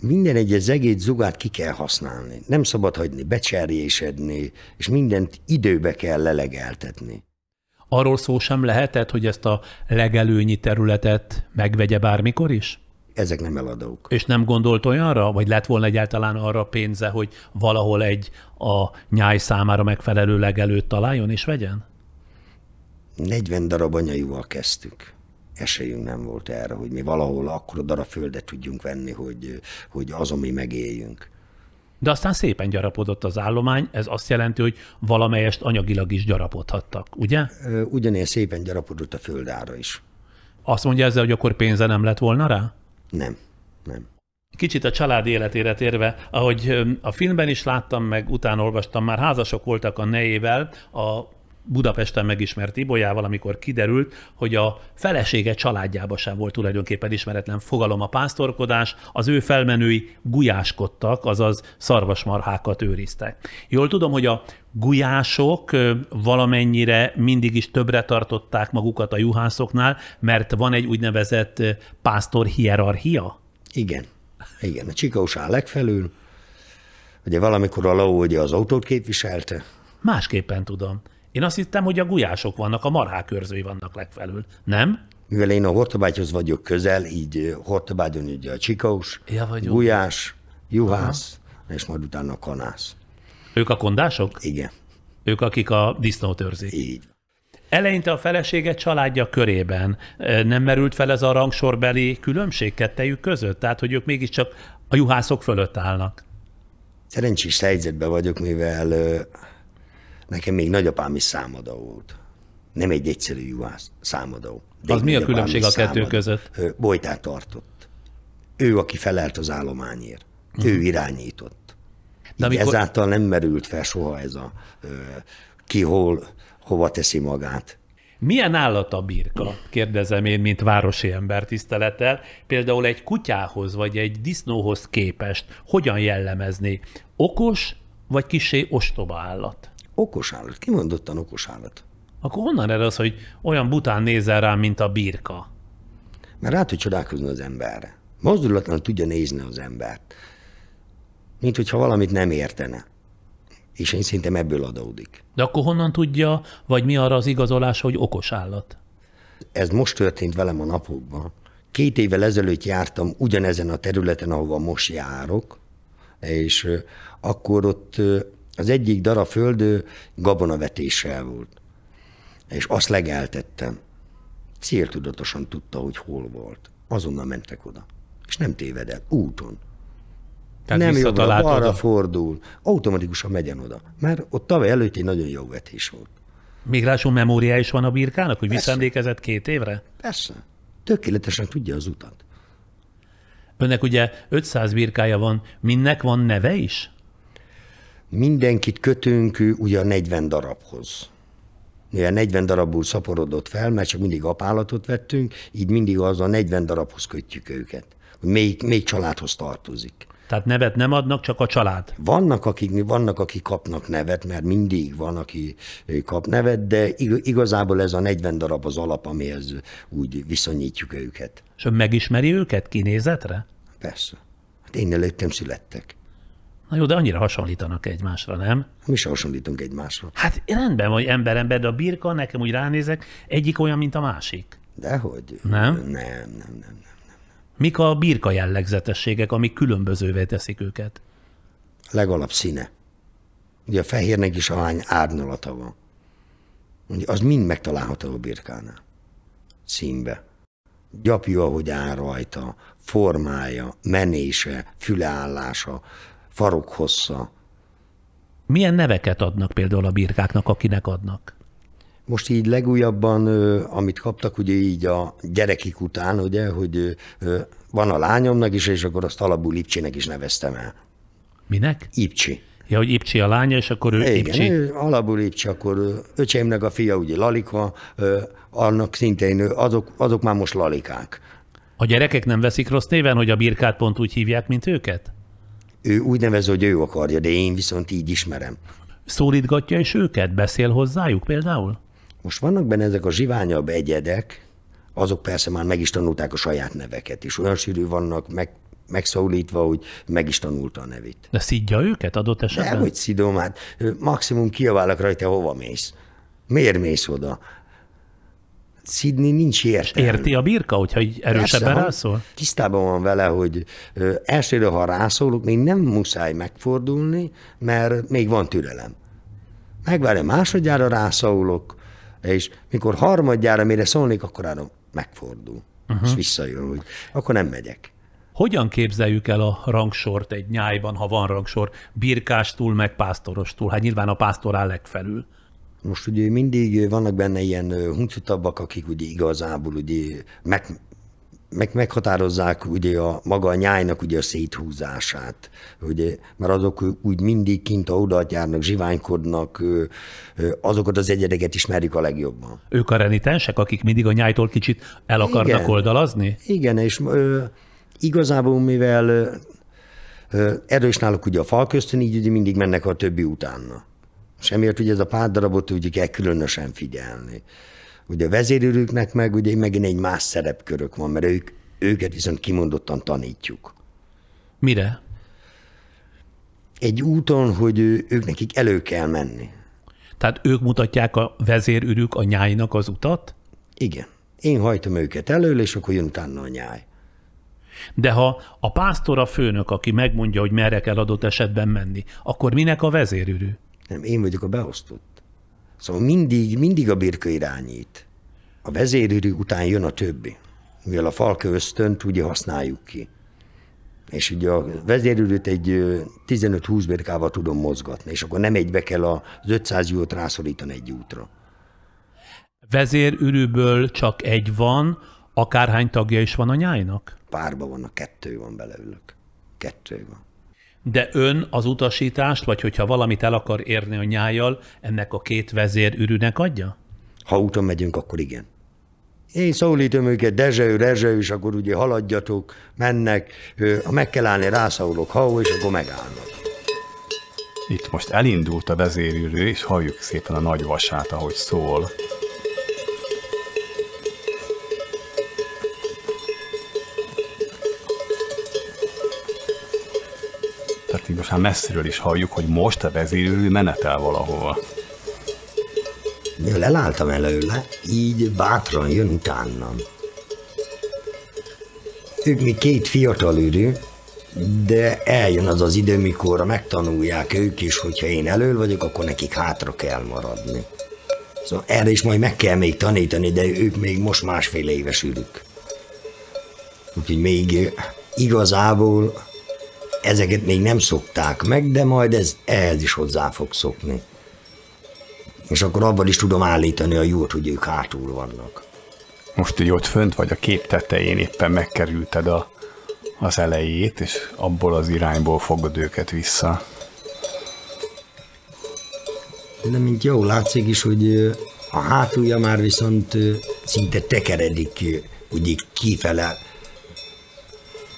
Speaker 2: Minden egyes zegét, zugát ki kell használni. Nem szabad hagyni becserjésedni, és mindent időbe kell lelegeltetni.
Speaker 1: Arról szó sem lehetett, hogy ezt a legelőnyi területet megvegye bármikor is?
Speaker 2: Ezek nem eladók.
Speaker 1: És nem gondolt olyanra, vagy lett volna egyáltalán arra pénze, hogy valahol egy a nyáj számára megfelelő legelőt találjon és vegyen?
Speaker 2: 40 darab anyaival kezdtük. Esélyünk nem volt erre, hogy mi valahol akkor darab földet tudjunk venni, hogy, hogy azon mi megéljünk.
Speaker 1: De aztán szépen gyarapodott az állomány, ez azt jelenti, hogy valamelyest anyagilag is gyarapodhattak, ugye?
Speaker 2: Ugyanilyen szépen gyarapodott a földára is.
Speaker 1: Azt mondja ezzel, hogy akkor pénze nem lett volna rá?
Speaker 2: Nem, nem.
Speaker 1: Kicsit a család életére térve, ahogy a filmben is láttam, meg utána olvastam, már házasok voltak a nejével, a Budapesten megismert Ibolyával, amikor kiderült, hogy a felesége családjába sem volt tulajdonképpen ismeretlen fogalom a pásztorkodás, az ő felmenői gulyáskodtak, azaz szarvasmarhákat őriztek. Jól tudom, hogy a gulyások valamennyire mindig is többre tartották magukat a juhászoknál, mert van egy úgynevezett pásztor hierarchia?
Speaker 2: Igen. Igen, a csikaus áll legfelül, ugye valamikor a Lau ugye az autót képviselte.
Speaker 1: Másképpen tudom. Én azt hittem, hogy a gulyások vannak, a marhák őrzői vannak legfelül. Nem?
Speaker 2: Mivel én a Hortobágyhoz vagyok közel, így Hortobágyon ugye a csikaus,
Speaker 1: ja,
Speaker 2: gulyás, juhász, Aha. és majd utána a kanász.
Speaker 1: Ők a kondások?
Speaker 2: Igen.
Speaker 1: Ők, akik a disznót őrzik?
Speaker 2: Így.
Speaker 1: Eleinte a felesége családja körében nem merült fel ez a rangsorbeli különbség kettejük között? Tehát, hogy ők mégiscsak a juhászok fölött állnak?
Speaker 2: Szerencsés helyzetben vagyok, mivel Nekem még nagyapám is számadó volt. Nem egy egyszerű juhász, számadó.
Speaker 1: De az mi a különbség a kettő között?
Speaker 2: Bolytát tartott. ő, aki felelt az állományért. Uh-huh. Ő irányított.
Speaker 1: De amikor-
Speaker 2: Ezáltal nem merült fel soha ez a ki hol, hova teszi magát.
Speaker 1: Milyen állat a birka? Kérdezem én, mint városi ember tisztelettel. Például egy kutyához vagy egy disznóhoz képest hogyan jellemezni? Okos vagy kisé ostoba állat?
Speaker 2: Okos állat, kimondottan okos állat.
Speaker 1: Akkor honnan ered az, hogy olyan bután nézel rám, mint a birka?
Speaker 2: Mert rá tud csodálkozni az emberre. Mozdulatlan tudja nézni az embert. Mint hogyha valamit nem értene. És én szerintem ebből adódik.
Speaker 1: De akkor honnan tudja, vagy mi arra az igazolása, hogy okos állat?
Speaker 2: Ez most történt velem a napokban. Két évvel ezelőtt jártam ugyanezen a területen, ahova most járok, és akkor ott az egyik darab föld ö, gabonavetéssel volt. És azt legeltettem. Céltudatosan tudta, hogy hol volt. Azonnal mentek oda. És nem tévedett. Úton.
Speaker 1: Tehát
Speaker 2: nem jobbra, balra
Speaker 1: oda.
Speaker 2: fordul. Automatikusan megyen oda. Mert ott tavaly előtt egy nagyon jó vetés volt.
Speaker 1: Migráson memória is van a birkának, hogy visszaemlékezett két évre?
Speaker 2: Persze. Tökéletesen tudja az utat.
Speaker 1: Önnek ugye 500 birkája van, mindnek van neve is?
Speaker 2: Mindenkit kötünk ugye a 40 darabhoz. Mivel 40 darabból szaporodott fel, mert csak mindig apállatot vettünk, így mindig az a 40 darabhoz kötjük őket. Melyik, melyik családhoz tartozik.
Speaker 1: Tehát nevet nem adnak, csak a család.
Speaker 2: Vannak akik, vannak, akik kapnak nevet, mert mindig van, aki kap nevet, de ig- igazából ez a 40 darab az alap, amihez úgy viszonyítjuk őket.
Speaker 1: És ön megismeri őket kinézetre?
Speaker 2: Persze. Hát én előttem születtek.
Speaker 1: Na jó, de annyira hasonlítanak egymásra, nem?
Speaker 2: Mi sem hasonlítunk egymásra.
Speaker 1: Hát rendben, hogy ember ember, de a birka, nekem úgy ránézek, egyik olyan, mint a másik.
Speaker 2: Dehogy?
Speaker 1: Nem?
Speaker 2: Nem, nem, nem. nem.
Speaker 1: Mik a birka jellegzetességek, amik különbözővé teszik őket?
Speaker 2: legalább színe. Ugye a fehérnek is ahány árnyalata van. Ugye az mind megtalálható a birkánál. Színbe. Gyapjú, ahogy áll rajta, formája, menése, füleállása, farokhossza.
Speaker 1: Milyen neveket adnak például a birkáknak, akinek adnak?
Speaker 2: Most így legújabban, amit kaptak, ugye így a gyerekik után, ugye, hogy van a lányomnak is, és akkor azt alapul Ipcsinek is neveztem el.
Speaker 1: Minek?
Speaker 2: Ipcsi.
Speaker 1: Ja, hogy Ipcsi a lánya, és akkor ő
Speaker 2: Igen,
Speaker 1: Ipcsi.
Speaker 2: ő alapul Ipcsi, akkor öcsémnek a fia, ugye Lalika, annak szintén, azok, azok már most Lalikák.
Speaker 1: A gyerekek nem veszik rossz néven, hogy a birkát pont úgy hívják, mint őket?
Speaker 2: Ő úgy nevez, hogy ő akarja, de én viszont így ismerem.
Speaker 1: Szólítgatja is őket? Beszél hozzájuk például?
Speaker 2: Most vannak benne ezek a zsiványabb egyedek, azok persze már meg is tanulták a saját neveket is. Olyan sűrű vannak meg, megszólítva, hogy meg is tanulta a nevét.
Speaker 1: De szidja őket adott esetben?
Speaker 2: Nem, hogy szidom, hát maximum kiabálok rajta, hova mész. Miért mész oda? Szidni nincs értelme.
Speaker 1: Érti a birka, hogyha így erősebben
Speaker 2: Persze,
Speaker 1: rászól?
Speaker 2: Tisztában van vele, hogy elsőre, ha rászólok, még nem muszáj megfordulni, mert még van türelem. Megvárja, másodjára rászólok, és mikor harmadjára, mire szólnék, akkor áram megfordul. Uh-huh. És visszajön, hogy akkor nem megyek.
Speaker 1: Hogyan képzeljük el a rangsort egy nyájban, ha van rangsor, birkástól, meg pásztorostól? Hát nyilván a pásztor áll legfelül.
Speaker 2: Most ugye mindig vannak benne ilyen huncutabbak, akik ugye igazából ugye meg, meg, meghatározzák ugye a maga a nyájnak ugye a széthúzását, ugye, mert azok úgy mindig kint, oda járnak, zsiványkodnak, azokat az egyedeket ismerjük a legjobban.
Speaker 1: Ők a renitensek, akik mindig a nyájtól kicsit el akarnak
Speaker 2: Igen.
Speaker 1: oldalazni?
Speaker 2: Igen, és ö, igazából mivel ö, erős náluk ugye a fal köztön, így ugye mindig mennek a többi utána. És emiatt ugye ez a pár darabot ugye kell különösen figyelni. Ugye a vezérőrüknek meg ugye megint egy más szerepkörök van, mert ők, őket viszont kimondottan tanítjuk.
Speaker 1: Mire?
Speaker 2: Egy úton, hogy ő, ők nekik elő kell menni.
Speaker 1: Tehát ők mutatják a vezérürük a nyájnak az utat?
Speaker 2: Igen. Én hajtom őket elől, és akkor jön utána a nyáj.
Speaker 1: De ha a pásztor a főnök, aki megmondja, hogy merre kell adott esetben menni, akkor minek a vezérürű?
Speaker 2: Nem, én vagyok a beosztott. Szóval mindig, mindig a birka irányít. A vezérűrű után jön a többi. Mivel a falka ösztönt ugye használjuk ki. És ugye a vezérűrűt egy ö, 15-20 birkával tudom mozgatni, és akkor nem egybe kell az 500 jót rászorítani egy útra.
Speaker 1: Vezérürűből csak egy van, Akárhány tagja is van a nyájnak?
Speaker 2: Párban vannak, kettő van belőlük. Kettő van.
Speaker 1: De ön az utasítást, vagy hogyha valamit el akar érni a nyájjal, ennek a két vezérürűnek adja?
Speaker 2: Ha úton megyünk, akkor igen. Én szólítom őket, Dezső, Rezső, és akkor ugye haladjatok, mennek, ha meg kell állni, rászólok, ha, és akkor megállnak.
Speaker 3: Itt most elindult a vezérülő, és halljuk szépen a nagy vasát, ahogy szól. Így most már messziről is halljuk, hogy most a vezérülő menetel valahova.
Speaker 2: Mivel elálltam előle, így bátran jön utánam. Ők még két fiatal ürű, de eljön az az idő, mikor megtanulják ők is, hogyha én elől vagyok, akkor nekik hátra kell maradni. Szóval erre is majd meg kell még tanítani, de ők még most másfél éves ürük. Úgyhogy még igazából ezeket még nem szokták meg, de majd ez ehhez is hozzá fog szokni. És akkor abban is tudom állítani a jót, hogy ők hátul vannak.
Speaker 3: Most, hogy ott fönt vagy a kép tetején, éppen megkerülted a, az elejét, és abból az irányból fogod őket vissza.
Speaker 2: De mint jó látszik is, hogy a hátulja már viszont szinte tekeredik ugye kifele,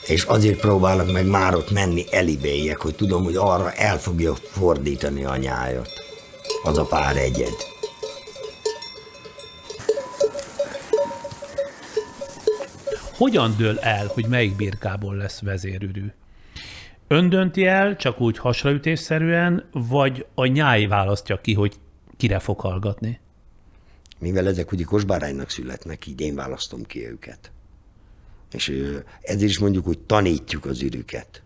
Speaker 2: és azért próbálok meg már ott menni elibélyek, hogy tudom, hogy arra el fogja fordítani a nyájat. Az a pár egyed.
Speaker 1: Hogyan dől el, hogy melyik birkából lesz vezérürű? Ön dönti el, csak úgy hasraütésszerűen, vagy a nyáj választja ki, hogy kire fog hallgatni?
Speaker 2: Mivel ezek ugye kosbáránynak születnek, így én választom ki őket. És ezért is mondjuk, hogy tanítjuk az ürüket.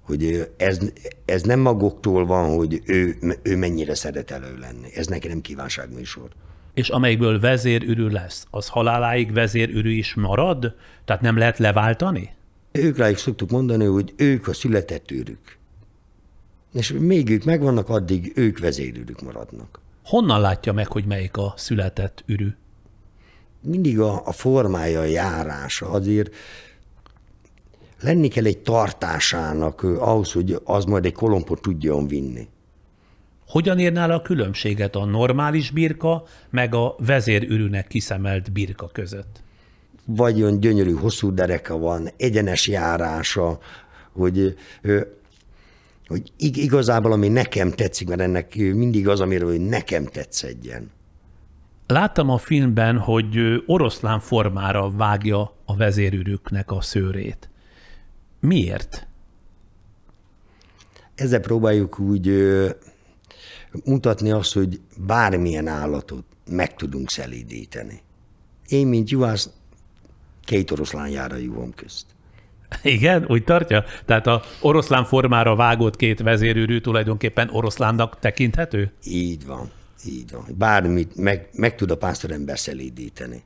Speaker 2: Hogy ez, ez nem magoktól van, hogy ő, ő mennyire szeret elő lenni. Ez neki nem kívánságműsor.
Speaker 1: És amelyikből vezérürű lesz, az haláláig vezérürű is marad? Tehát nem lehet leváltani?
Speaker 2: Ők rájuk szoktuk mondani, hogy ők a született űrük. És még ők megvannak, addig ők vezérürük maradnak.
Speaker 1: Honnan látja meg, hogy melyik a született ürű?
Speaker 2: Mindig a, a formája, a járása, azért lenni kell egy tartásának ahhoz, hogy az majd egy kolompot tudjon vinni.
Speaker 1: Hogyan érnál a különbséget a normális birka, meg a vezérürűnek kiszemelt birka között?
Speaker 2: Vagy olyan gyönyörű, hosszú dereka van, egyenes járása, hogy, hogy igazából ami nekem tetszik, mert ennek mindig az, amiről hogy nekem tetszedjen.
Speaker 1: Láttam a filmben, hogy oroszlán formára vágja a vezérűrüknek a szőrét. Miért?
Speaker 2: Ezzel próbáljuk úgy ö, mutatni azt, hogy bármilyen állatot meg tudunk szelídíteni. Én, mint juhász, két oroszlán jár a juhom közt.
Speaker 1: Igen, úgy tartja? Tehát a oroszlán formára vágott két vezérűrű tulajdonképpen oroszlánnak tekinthető?
Speaker 2: Így van. Így van. Bármit meg, meg tud a pásztorember szelídíteni.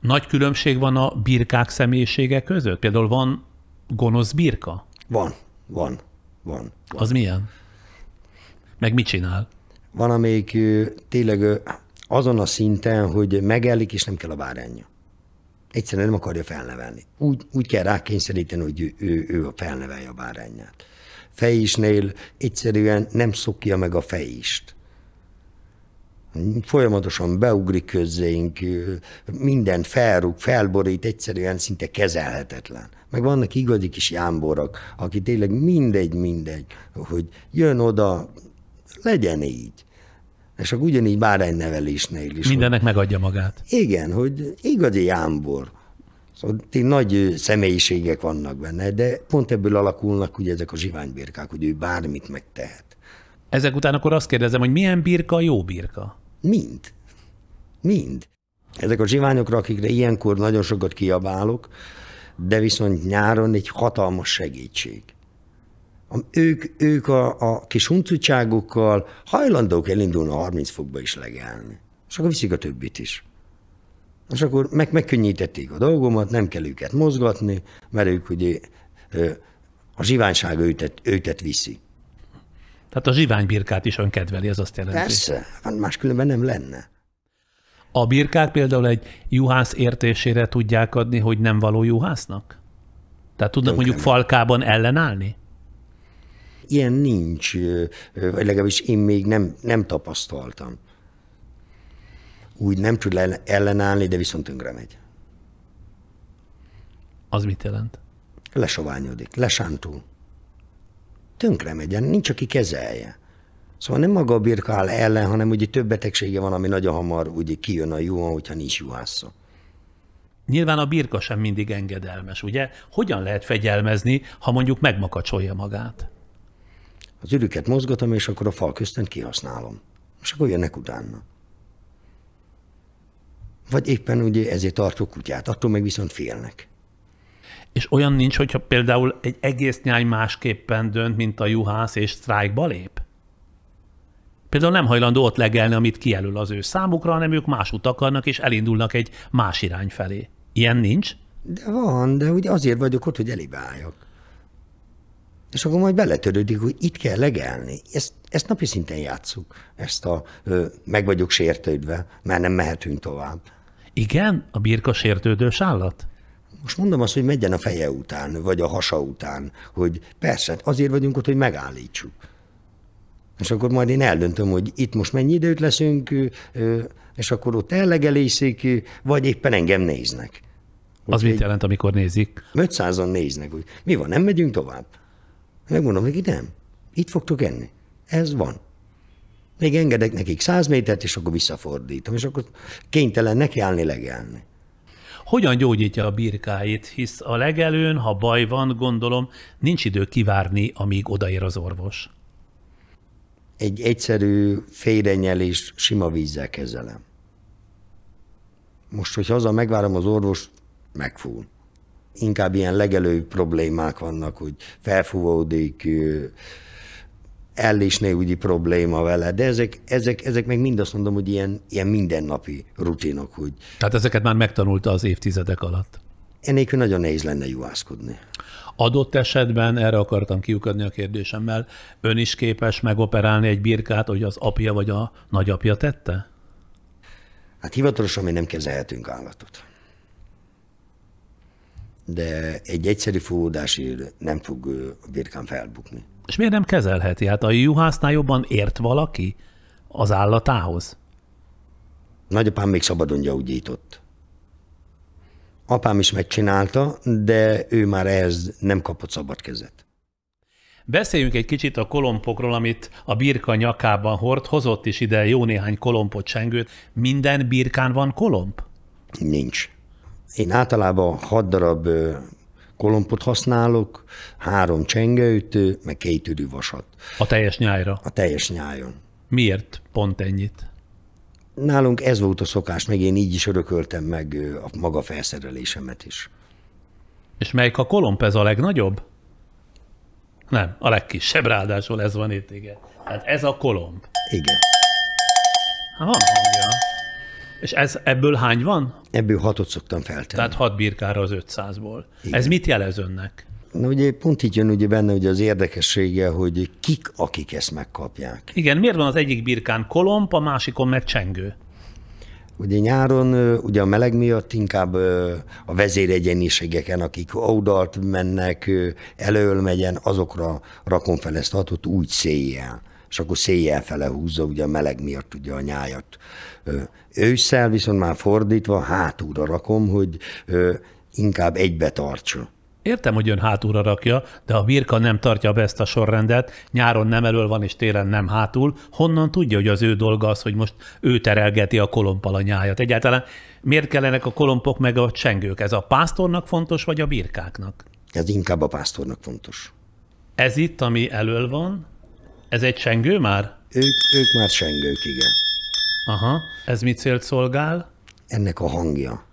Speaker 1: Nagy különbség van a birkák személyisége között? Például van gonosz birka?
Speaker 2: Van, van, van. van.
Speaker 1: Az milyen? Meg mit csinál?
Speaker 2: Van, amelyik tényleg azon a szinten, hogy megellik, és nem kell a bárányja. Egyszerűen nem akarja felnevelni. Úgy, úgy kell rákényszeríteni, hogy ő, ő, ő felnevelje a bárányát. Fejisnél egyszerűen nem szokja meg a fejist folyamatosan beugrik közénk, minden felrúg, felborít, egyszerűen szinte kezelhetetlen. Meg vannak igazi kis jámborok, aki tényleg mindegy, mindegy, hogy jön oda, legyen így. És akkor ugyanígy báránynevelésnél is.
Speaker 1: Mindennek hogy, megadja magát.
Speaker 2: Igen, hogy igazi jámbor. Szóval nagy személyiségek vannak benne, de pont ebből alakulnak ugye ezek a zsiványbirkák, hogy ő bármit megtehet.
Speaker 1: Ezek után akkor azt kérdezem, hogy milyen birka jó birka?
Speaker 2: Mind. Mind. Ezek a zsiványokra, akikre ilyenkor nagyon sokat kiabálok, de viszont nyáron egy hatalmas segítség. Ők, ők a, a kis huncutságokkal hajlandók elindulni a 30 fokba is legelni. És akkor viszik a többit is. És akkor meg, megkönnyítették a dolgomat, nem kell őket mozgatni, mert ők ugye a zsiványság őtet, őtet viszi.
Speaker 1: Tehát a zsiványbirkát is önkedveli, ez azt jelenti.
Speaker 2: Persze, hát máskülönben nem lenne.
Speaker 1: A birkák például egy juhász értésére tudják adni, hogy nem való juhásznak? Tehát tudnak
Speaker 2: Tönkre
Speaker 1: mondjuk falkában ellenállni?
Speaker 2: Ilyen nincs, vagy legalábbis én még nem, nem tapasztaltam. Úgy nem tud le- ellenállni, de viszont tönkre megy.
Speaker 1: Az mit jelent?
Speaker 2: Lesoványodik, lesántul. Tönkre megy, nincs, aki kezelje. Szóval nem maga a birka áll ellen, hanem ugye több betegsége van, ami nagyon hamar ugye kijön a juhon, hogyha nincs juhásza.
Speaker 1: Nyilván a birka sem mindig engedelmes, ugye? Hogyan lehet fegyelmezni, ha mondjuk megmakacsolja magát?
Speaker 2: Az ürüket mozgatom, és akkor a fal köztent kihasználom. És akkor jönnek utána. Vagy éppen ugye ezért tartok kutyát, attól meg viszont félnek.
Speaker 1: És olyan nincs, hogyha például egy egész nyáj másképpen dönt, mint a juhász, és sztrájkba lép? Például nem hajlandó ott legelni, amit kijelöl az ő számukra, hanem ők másút akarnak, és elindulnak egy más irány felé. Ilyen nincs?
Speaker 2: De van, de ugye azért vagyok ott, hogy elébe álljak. És akkor majd beletörődik, hogy itt kell legelni. Ezt, ezt napi szinten játsszuk. Ezt a ö, meg vagyok sértődve, mert nem mehetünk tovább.
Speaker 1: Igen? A birka sértődős állat?
Speaker 2: Most mondom azt, hogy megyen a feje után, vagy a hasa után, hogy persze, azért vagyunk ott, hogy megállítsuk. És akkor majd én eldöntöm, hogy itt most mennyi időt leszünk, és akkor ott ellegelészik, vagy éppen engem néznek.
Speaker 1: Az mit jelent, amikor nézik?
Speaker 2: 500-an néznek, hogy mi van, nem megyünk tovább? Megmondom neki, nem. Itt fogtok enni. Ez van. Még engedek nekik 100 métert, és akkor visszafordítom, és akkor kénytelen nekiállni legelni.
Speaker 1: Hogyan gyógyítja a birkáit, hisz a legelőn, ha baj van, gondolom, nincs idő kivárni, amíg odaér az orvos.
Speaker 2: Egy egyszerű félrenyelés sima vízzel kezelem. Most, hogy haza megvárom az orvos, megfúl. Inkább ilyen legelő problémák vannak, hogy felfúvódik, ö, ellésnéúgyi probléma vele, de ezek, ezek, ezek meg mind azt mondom, hogy ilyen, ilyen mindennapi rutinok, hogy
Speaker 1: Tehát ezeket már megtanulta az évtizedek alatt.
Speaker 2: enélkül nagyon nehéz lenne juhászkodni.
Speaker 1: Adott esetben, erre akartam kiukadni a kérdésemmel, ön is képes megoperálni egy birkát, hogy az apja vagy a nagyapja tette?
Speaker 2: Hát hivatalosan mi nem kezelhetünk állatot. De egy egyszerű fúvódásért nem fog a birkán felbukni.
Speaker 1: És miért nem kezelheti? Hát a juhásznál jobban ért valaki az állatához?
Speaker 2: Nagyapám még szabadon gyógyított. Apám is megcsinálta, de ő már ehhez nem kapott szabad kezet.
Speaker 1: Beszéljünk egy kicsit a kolompokról, amit a birka nyakában hord, hozott is ide jó néhány kolompot, csengőt. Minden birkán van kolomb?
Speaker 2: Nincs. Én általában hat darab kolompot használok, három csengőt, meg két vasat
Speaker 1: A teljes nyájra.
Speaker 2: a teljes nyájon.
Speaker 1: Miért pont ennyit?
Speaker 2: Nálunk ez volt a szokás, meg én így is örököltem meg a maga felszerelésemet is.
Speaker 1: És melyik a kolomb ez a legnagyobb? Nem, a legkisebb, ráadásul ez van itt, igen. Hát ez a kolomb.
Speaker 2: Igen.
Speaker 1: Hát van hangja. És ez, ebből hány van?
Speaker 2: Ebből hatot szoktam feltenni.
Speaker 1: Tehát hat birkára az 500-ból. Ez mit jelez önnek?
Speaker 2: Na ugye pont így jön ugye benne ugye az érdekessége, hogy kik, akik ezt megkapják.
Speaker 1: Igen, miért van az egyik birkán kolomb, a másikon meg csengő?
Speaker 2: Ugye nyáron ugye a meleg miatt inkább a vezéregyeniségeken, akik oldalt mennek, elől megyen, azokra rakom fel ezt hatot úgy széjjel. És akkor széjjel fele húzza ugye a meleg miatt ugye a nyájat. Ősszel viszont már fordítva hátulra rakom, hogy inkább egybe tartsa.
Speaker 1: Értem, hogy ön hátulra rakja, de a birka nem tartja be ezt a sorrendet, nyáron nem elől van, és télen nem hátul. Honnan tudja, hogy az ő dolga az, hogy most ő terelgeti a kolompal a nyájat? Egyáltalán miért kellenek a kolompok meg a csengők? Ez a pásztornak fontos, vagy a birkáknak?
Speaker 2: Ez inkább a pásztornak fontos.
Speaker 1: Ez itt, ami elől van, ez egy csengő már?
Speaker 2: Ők, ők már sengők, igen.
Speaker 1: Aha. Ez mit célt szolgál?
Speaker 2: Ennek a hangja.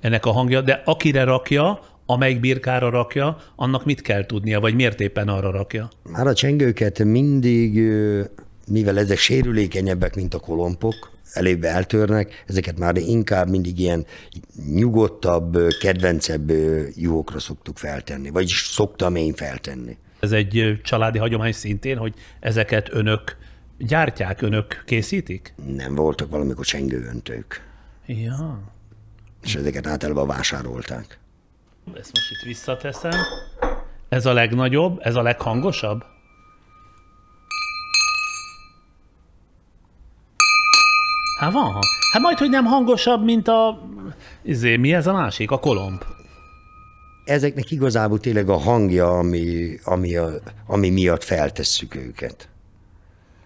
Speaker 1: Ennek a hangja, de akire rakja, amelyik birkára rakja, annak mit kell tudnia, vagy miért éppen arra rakja?
Speaker 2: Már a csengőket mindig, mivel ezek sérülékenyebbek, mint a kolompok, elébb eltörnek, ezeket már inkább mindig ilyen nyugodtabb, kedvencebb juhokra szoktuk feltenni, vagyis szoktam én feltenni.
Speaker 1: Ez egy családi hagyomány szintén, hogy ezeket önök gyártják, önök készítik?
Speaker 2: Nem voltak valamikor csengőöntők,
Speaker 1: Ja.
Speaker 2: és ezeket általában vásárolták.
Speaker 1: Ezt most itt visszateszem. Ez a legnagyobb, ez a leghangosabb? Hát van hang. Hát majd, hogy nem hangosabb, mint a... Izé, mi ez a másik? A kolomb.
Speaker 2: Ezeknek igazából tényleg a hangja, ami, ami, a, ami miatt feltesszük őket.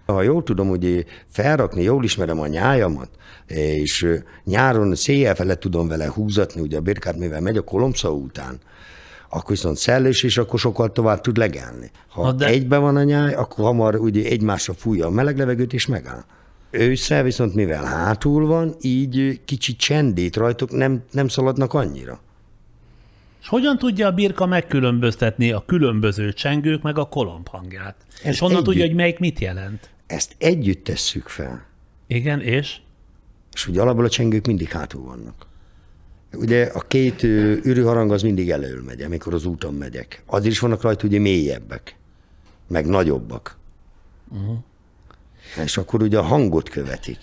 Speaker 2: Ha jól tudom, hogy felrakni, jól ismerem a nyájamat, és nyáron széjjel felett tudom vele húzatni, ugye a birkát, mivel megy a kolomsza után, akkor viszont szellős, és akkor sokkal tovább tud legelni. Ha
Speaker 1: Na de-
Speaker 2: de... egybe van a nyáj, akkor hamar ugye egymásra fújja a meleg levegőt, és megáll. Ősszel viszont mivel hátul van, így kicsit csendít rajtuk, nem, nem szaladnak annyira.
Speaker 1: És hogyan tudja a birka megkülönböztetni a különböző csengők meg a kolomb hangját?
Speaker 2: Ez
Speaker 1: és honnan
Speaker 2: együtt.
Speaker 1: tudja, hogy melyik mit jelent?
Speaker 2: Ezt együtt tesszük fel.
Speaker 1: Igen, és?
Speaker 2: És ugye alapból a csengők mindig hátul vannak. Ugye a két ö, ürűharang az mindig elől megy, amikor az úton megyek. Azért is vannak rajta ugye mélyebbek, meg nagyobbak. Uh-huh. És akkor ugye a hangot követik.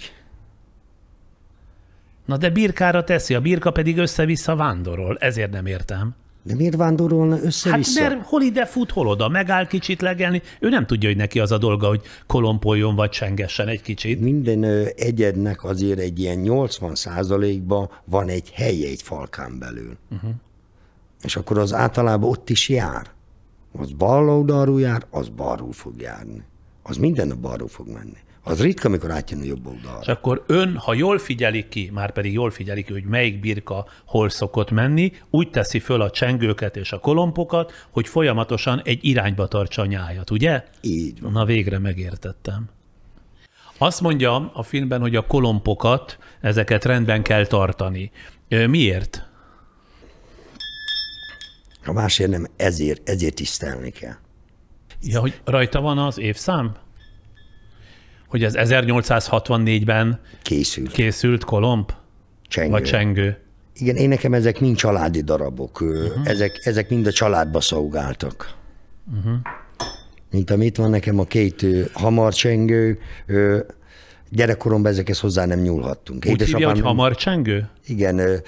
Speaker 1: Na de birkára teszi, a birka pedig össze-vissza vándorol. Ezért nem értem.
Speaker 2: De miért vándorolna
Speaker 1: Hát
Speaker 2: össze-vissza?
Speaker 1: mert hol ide fut, hol oda, megáll kicsit legelni. Ő nem tudja, hogy neki az a dolga, hogy kolompoljon vagy csengessen egy kicsit.
Speaker 2: Minden egyednek azért egy ilyen 80 százalékban van egy helye egy falkán belül. Uh-huh. És akkor az általában ott is jár. Az bal oldalról jár, az balról fog járni. Az minden a balról fog menni. Az ritka, amikor átjön a jobb oldalra.
Speaker 1: És akkor ön, ha jól figyelik ki, már pedig jól figyelik ki, hogy melyik birka hol szokott menni, úgy teszi föl a csengőket és a kolompokat, hogy folyamatosan egy irányba tartsa a nyájat, ugye?
Speaker 2: Így van.
Speaker 1: Na végre megértettem. Azt mondja a filmben, hogy a kolompokat, ezeket rendben kell tartani. Miért?
Speaker 2: Ha másért nem, ezért, ezért tisztelni kell.
Speaker 1: Ja, hogy rajta van az évszám? Hogy ez 1864-ben
Speaker 2: Készült.
Speaker 1: készült kolomb?
Speaker 2: Csengő.
Speaker 1: Vagy csengő?
Speaker 2: Igen, én nekem ezek mind családi darabok. Uh-huh. Ezek, ezek mind a családba szolgáltak. Uh-huh. Mint amit van nekem a két hamarcsengő, gyerekkoromban ezekhez hozzá nem nyúlhattunk.
Speaker 1: Úgy hívja, hogy
Speaker 2: Édesapám-
Speaker 1: hamar csengő?
Speaker 2: Igen,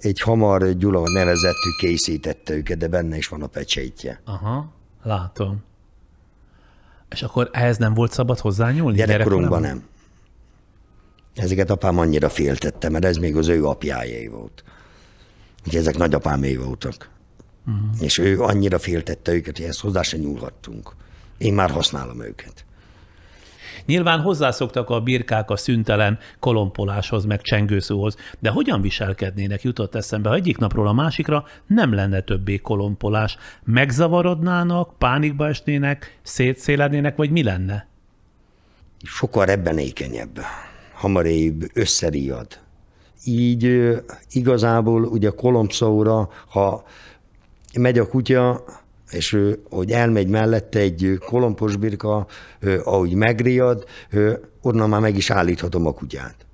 Speaker 2: egy hamar Gyula nevezettű készítette őket, de benne is van a pecsétje.
Speaker 1: Aha, látom. És akkor ehhez nem volt szabad hozzányúlni?
Speaker 2: Gyerekkorunkban
Speaker 1: gyerekkoromban?
Speaker 2: nem. Ezeket apám annyira féltette, mert ez még az ő apjáé volt. Ugye ezek nagyapámé voltak. Uh-huh. És ő annyira féltette őket, hogy ezt hozzá se nyúlhattunk. Én már használom őket.
Speaker 1: Nyilván hozzászoktak a birkák a szüntelen kolompoláshoz, meg csengőszóhoz, de hogyan viselkednének, jutott eszembe, ha egyik napról a másikra nem lenne többé kolompolás. Megzavarodnának, pánikba esnének, szétszélednének, vagy mi lenne?
Speaker 2: Sokkal rebbenékenyebb, hamarébb összeriad. Így igazából ugye kolompszóra, ha megy a kutya, és ő, hogy elmegy mellette egy kolompos birka, ö, ahogy megriad, ö, onnan már meg is állíthatom a kutyát.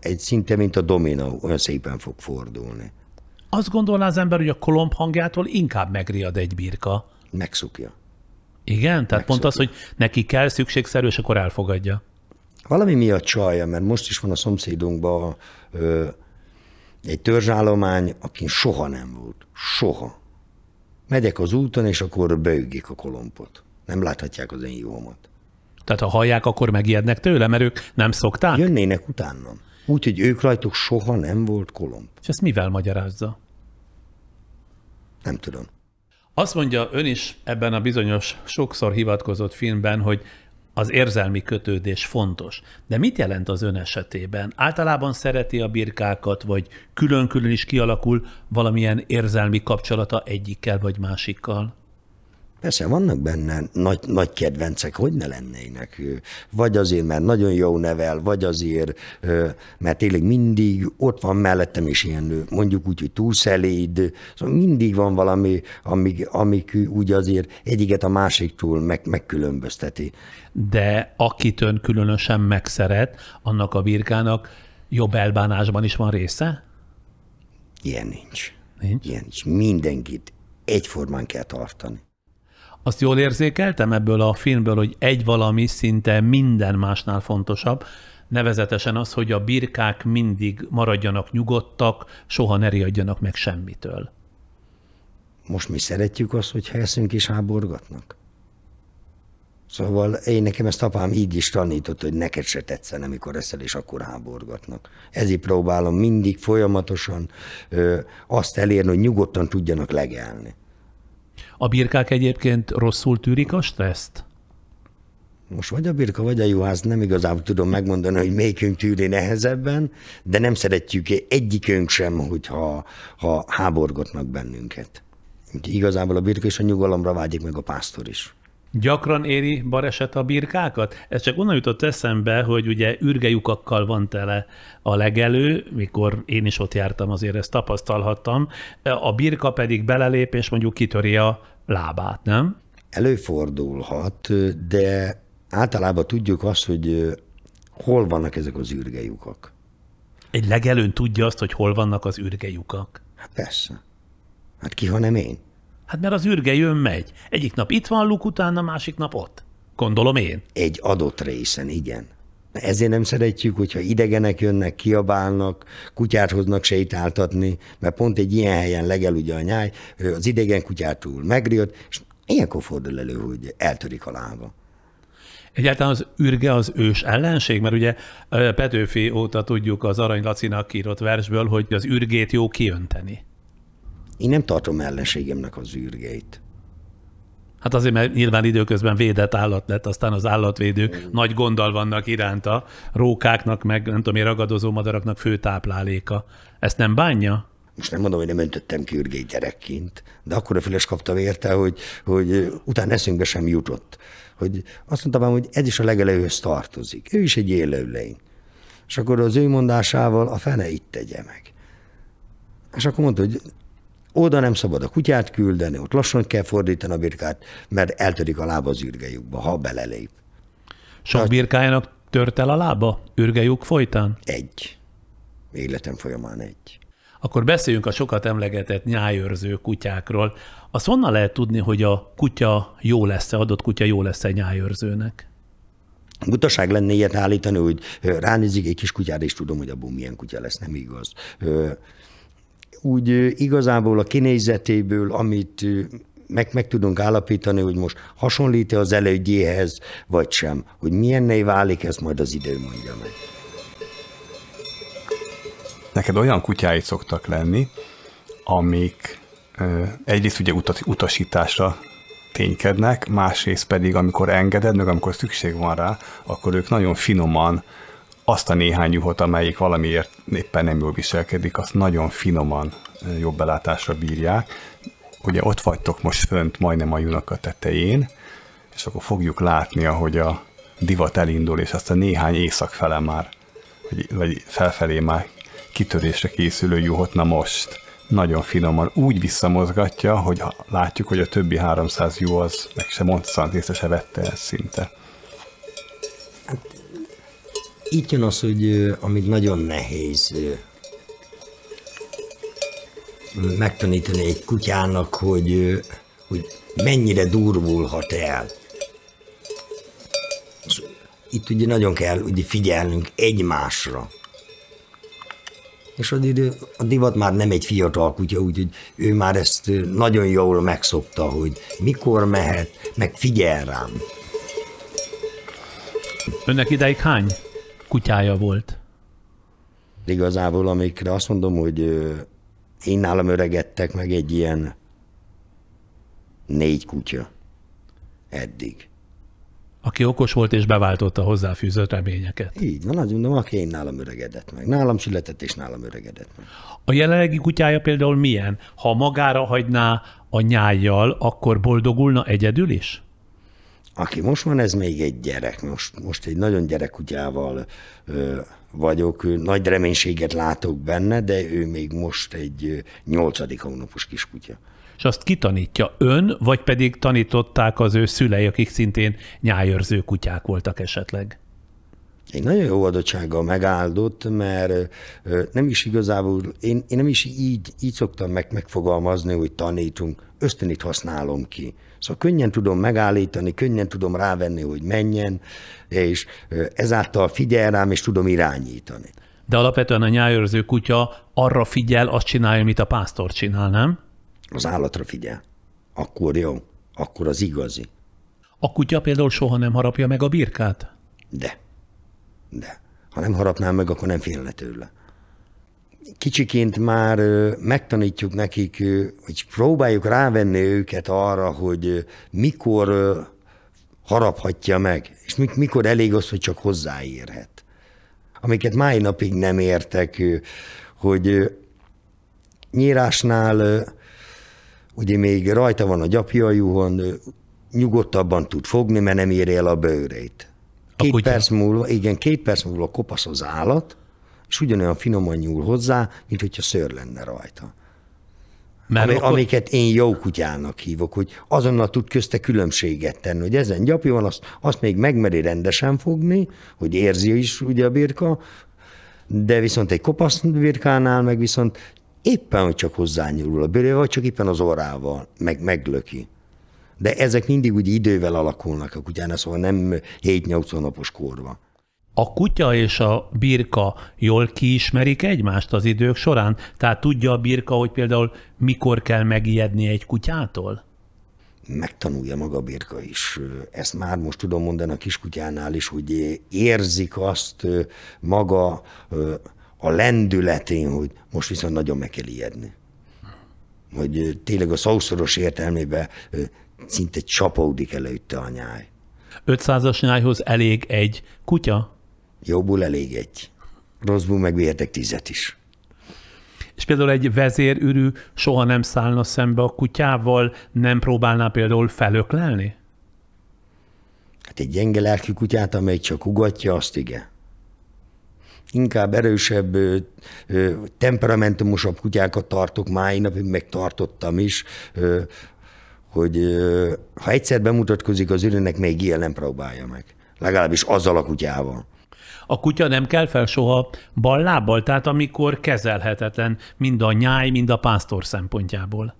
Speaker 2: Egy szinte, mint a dominó, olyan szépen fog fordulni.
Speaker 1: Azt gondolná az ember, hogy a kolomb hangjától inkább megriad egy birka.
Speaker 2: Megszukja.
Speaker 1: Igen? Tehát pont az, hogy neki kell szükségszerű, és akkor elfogadja.
Speaker 2: Valami miatt csalja, mert most is van a szomszédunkban ö, egy törzsállomány, akin soha nem volt. Soha. Megyek az úton, és akkor beügik a kolompot. Nem láthatják az én jómat.
Speaker 1: Tehát ha hallják, akkor megijednek tőle, mert ők nem szokták?
Speaker 2: Jönnének utánam. Úgyhogy ők rajtuk soha nem volt kolomb.
Speaker 1: És ezt mivel magyarázza?
Speaker 2: Nem tudom.
Speaker 1: Azt mondja ön is ebben a bizonyos sokszor hivatkozott filmben, hogy az érzelmi kötődés fontos. De mit jelent az ön esetében? Általában szereti a birkákat, vagy külön-külön is kialakul valamilyen érzelmi kapcsolata egyikkel vagy másikkal?
Speaker 2: Persze vannak benne nagy, nagy kedvencek, hogy ne lennének. Vagy azért, mert nagyon jó nevel, vagy azért, mert tényleg mindig ott van mellettem is ilyen, mondjuk úgy, hogy túlszeléd, szóval mindig van valami, amik, amik úgy azért egyiket a másiktól meg, megkülönbözteti.
Speaker 1: De akit ön különösen megszeret, annak a birkának jobb elbánásban is van része?
Speaker 2: Ilyen nincs.
Speaker 1: Nincs.
Speaker 2: Ilyen nincs. Mindenkit egyformán kell tartani.
Speaker 1: Azt jól érzékeltem ebből a filmből, hogy egy valami szinte minden másnál fontosabb, nevezetesen az, hogy a birkák mindig maradjanak nyugodtak, soha ne riadjanak meg semmitől.
Speaker 2: Most mi szeretjük azt, hogy eszünk és háborgatnak? Szóval én nekem ezt apám így is tanított, hogy neked se tetszen, amikor eszel, és akkor háborgatnak. Ezért próbálom mindig folyamatosan ö, azt elérni, hogy nyugodtan tudjanak legelni.
Speaker 1: A birkák egyébként rosszul tűrik a stresszt?
Speaker 2: Most vagy a birka, vagy a juhász, nem igazából tudom megmondani, hogy melyikünk tűri nehezebben, de nem szeretjük egyikünk sem, hogyha ha háborgatnak bennünket. Úgyhogy igazából a birka és a nyugalomra vágyik meg a pásztor is.
Speaker 1: Gyakran éri bareset a birkákat? Ez csak onnan jutott eszembe, hogy ugye ürgejukakkal van tele a legelő, mikor én is ott jártam, azért ezt tapasztalhattam, a birka pedig belelép, és mondjuk kitöri a lábát, nem?
Speaker 2: Előfordulhat, de általában tudjuk azt, hogy hol vannak ezek az ürgejukak.
Speaker 1: Egy legelőn tudja azt, hogy hol vannak az ürgejukak?
Speaker 2: Hát persze. Hát ki, ha nem én?
Speaker 1: Hát mert az ürge jön, megy. Egyik nap itt van luk, utána másik nap ott. Gondolom én.
Speaker 2: Egy adott részen, igen. Ezért nem szeretjük, hogyha idegenek jönnek, kiabálnak, kutyát hoznak sétáltatni, mert pont egy ilyen helyen legel ugye a nyáj, az idegen kutyától megriadt, és ilyenkor fordul elő, hogy eltörik a lába.
Speaker 1: Egyáltalán az ürge az ős ellenség, mert ugye Petőfi óta tudjuk az Arany Lacinak írott versből, hogy az ürgét jó kiönteni.
Speaker 2: Én nem tartom ellenségemnek az űrgeit.
Speaker 1: Hát azért, mert nyilván időközben védett állat lett, aztán az állatvédők mm. nagy gonddal vannak iránta, rókáknak, meg nem tudom én, ragadozó madaraknak fő tápláléka. Ezt nem bánja?
Speaker 2: Most nem mondom, hogy nem öntöttem ki ürgét gyerekként, de akkor a füles kaptam érte, hogy, hogy utána eszünkbe sem jutott. Hogy azt mondtam, hogy ez is a legelőhöz tartozik. Ő is egy élőlény. És akkor az ő mondásával a fene itt tegye meg. És akkor mondta, hogy oda nem szabad a kutyát küldeni, ott lassan kell fordítani a birkát, mert eltörik a lába az ürgejukba, ha belelép.
Speaker 1: Sok birkájának tört el a lába ürgejuk folytán?
Speaker 2: Egy. Életem folyamán egy.
Speaker 1: Akkor beszéljünk a sokat emlegetett nyájőrző kutyákról. Azt honnan lehet tudni, hogy a kutya jó lesz-e, adott kutya jó lesz-e nyájőrzőnek?
Speaker 2: Butaság lenne ilyet állítani, hogy ránézik egy kis kutyára, és tudom, hogy abból milyen kutya lesz, nem igaz úgy igazából a kinézetéből, amit meg, meg tudunk állapítani, hogy most hasonlít-e az elődjéhez, vagy sem. Hogy milyenné válik, ezt majd az idő mondja meg.
Speaker 3: Neked olyan kutyáid szoktak lenni, amik egyrészt ugye utat, utasításra ténykednek, másrészt pedig amikor engeded, meg amikor szükség van rá, akkor ők nagyon finoman azt a néhány juhot, amelyik valamiért éppen nem jól viselkedik, azt nagyon finoman jobb belátásra bírják. Ugye ott vagytok most fönt majdnem a junak a tetején, és akkor fogjuk látni, ahogy a divat elindul, és azt a néhány éjszak fele már, vagy, vagy felfelé már kitörésre készülő juhot, na most nagyon finoman úgy visszamozgatja, hogy látjuk, hogy a többi 300 jó az meg se mondszant, észre se vette el szinte
Speaker 2: itt jön az, hogy amit nagyon nehéz megtanítani egy kutyának, hogy, hogy mennyire durvulhat el. Itt ugye nagyon kell ugye figyelnünk egymásra. És a divat már nem egy fiatal kutya, úgyhogy ő már ezt nagyon jól megszokta, hogy mikor mehet, meg figyel rám.
Speaker 1: Önnek ideig hány kutyája volt?
Speaker 2: Igazából, amikre azt mondom, hogy én nálam öregedtek meg egy ilyen négy kutya eddig.
Speaker 1: Aki okos volt és beváltotta hozzáfűzött reményeket.
Speaker 2: Így van, azt mondom, aki én nálam öregedett meg. Nálam született és nálam öregedett meg.
Speaker 1: A jelenlegi kutyája például milyen? Ha magára hagyná a nyájjal, akkor boldogulna egyedül is?
Speaker 2: Aki most van, ez még egy gyerek. Most, most egy nagyon gyerekkutyával ö, vagyok, nagy reménységet látok benne, de ő még most egy nyolcadik hónapos kiskutya.
Speaker 1: És azt kitanítja ön, vagy pedig tanították az ő szülei, akik szintén nyájőrző kutyák voltak esetleg?
Speaker 2: egy nagyon jó adottsággal megáldott, mert nem is igazából, én, én nem is így, így szoktam meg, megfogalmazni, hogy tanítunk, ösztönit használom ki. Szóval könnyen tudom megállítani, könnyen tudom rávenni, hogy menjen, és ezáltal figyel rám, és tudom irányítani.
Speaker 1: De alapvetően a nyájőrző kutya arra figyel, azt csinálja, amit a pásztor csinál, nem?
Speaker 2: Az állatra figyel. Akkor jó. Akkor az igazi.
Speaker 1: A kutya például soha nem harapja meg a birkát?
Speaker 2: De. De. Ha nem harapnám meg, akkor nem félne tőle. Kicsiként már megtanítjuk nekik, hogy próbáljuk rávenni őket arra, hogy mikor haraphatja meg, és mikor elég az, hogy csak hozzáérhet. Amiket máj napig nem értek, hogy nyírásnál ugye még rajta van a gyapjajuhon, nyugodtabban tud fogni, mert nem ér el a bőrét. Két a perc múlva, igen, két perc múlva kopasz az állat, és ugyanolyan finoman nyúl hozzá, mint hogyha szőr lenne rajta. Mert Ami, akkor... Amiket én jó kutyának hívok, hogy azonnal tud közte különbséget tenni, hogy ezen gyapja van, azt, azt még megmeri rendesen fogni, hogy érzi is ugye a birka, de viszont egy kopasz birkánál meg viszont éppen, hogy csak hozzányúl a bőre, vagy csak éppen az orrával meg, meglöki. De ezek mindig úgy idővel alakulnak a kutyánál, szóval nem 7-8 hónapos korban.
Speaker 1: A kutya és a birka jól kiismerik egymást az idők során? Tehát tudja a birka, hogy például mikor kell megijedni egy kutyától?
Speaker 2: Megtanulja maga a birka is. Ezt már most tudom mondani a kiskutyánál is, hogy érzik azt maga a lendületén, hogy most viszont nagyon meg kell ijedni. Hogy tényleg a szószoros értelmében szinte csapódik előtte a nyáj.
Speaker 1: 500-as nyájhoz elég egy kutya?
Speaker 2: Jobbul elég egy. Rosszból megvihetek tizet is.
Speaker 1: És például egy vezérürű soha nem szállna szembe a kutyával, nem próbálná például felöklelni?
Speaker 2: Hát egy gyenge lelkű kutyát, amely csak ugatja, azt igen. Inkább erősebb, temperamentumosabb kutyákat tartok máj napig, meg tartottam is, hogy ha egyszer bemutatkozik az ürőnek, még ilyen nem próbálja meg. Legalábbis azzal a kutyával.
Speaker 1: A kutya nem kell fel soha bal lábbal, tehát amikor kezelhetetlen mind a nyáj, mind a pásztor szempontjából.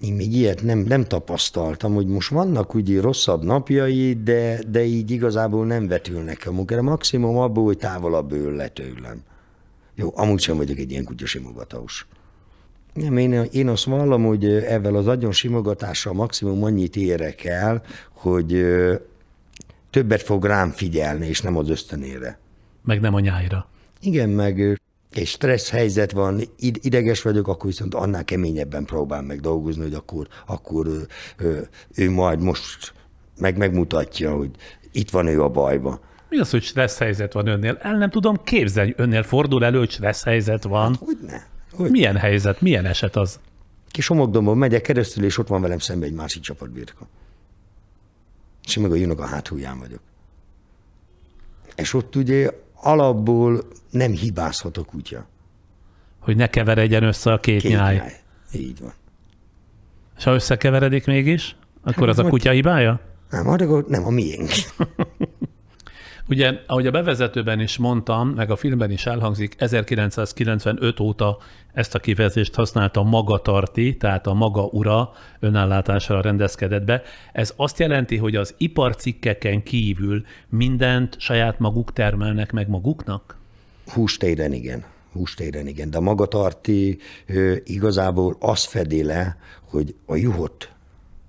Speaker 2: Én még ilyet nem, nem tapasztaltam, hogy most vannak ugye rosszabb napjai, de, de így igazából nem vetülnek a munkára. Maximum abból, hogy távolabb ül le tőlem. Jó, amúgy sem vagyok egy ilyen kutyasimogatós. Nem, én, én azt vallom, hogy ezzel az agyon simogatással maximum annyit érek el, hogy többet fog rám figyelni, és nem az ösztönére.
Speaker 1: Meg nem a nyájra.
Speaker 2: Igen, meg és stressz helyzet van, ideges vagyok, akkor viszont annál keményebben próbál meg dolgozni, hogy akkor, akkor ő, ő, ő majd most meg megmutatja, hogy itt van ő a bajban.
Speaker 1: Mi az, hogy stressz helyzet van önnél? El nem tudom képzelni, önnél fordul elő, hogy stressz helyzet van. Hát,
Speaker 2: hogy ne? Hogy?
Speaker 1: Milyen helyzet, milyen eset az?
Speaker 2: Kis homokdomban megyek keresztül, és ott van velem szemben egy másik csapatbirka és meg a jönök a háthúján vagyok. És ott ugye alapból nem hibázhat a kutya.
Speaker 1: Hogy ne keveredjen össze a két, két nyáj. nyáj.
Speaker 2: Így van.
Speaker 1: És ha összekeveredik mégis, akkor hát, az a kutya hibája?
Speaker 2: Nem, akkor nem a miénk.
Speaker 1: Ugye, ahogy a bevezetőben is mondtam, meg a filmben is elhangzik, 1995 óta ezt a kifejezést használta magatarti, tehát a maga ura önállátásra rendezkedett be. Ez azt jelenti, hogy az iparcikkeken kívül mindent saját maguk termelnek meg maguknak?
Speaker 2: Hústéren igen. Hústéren igen. De a magatarti igazából azt fedi le, hogy a juhot,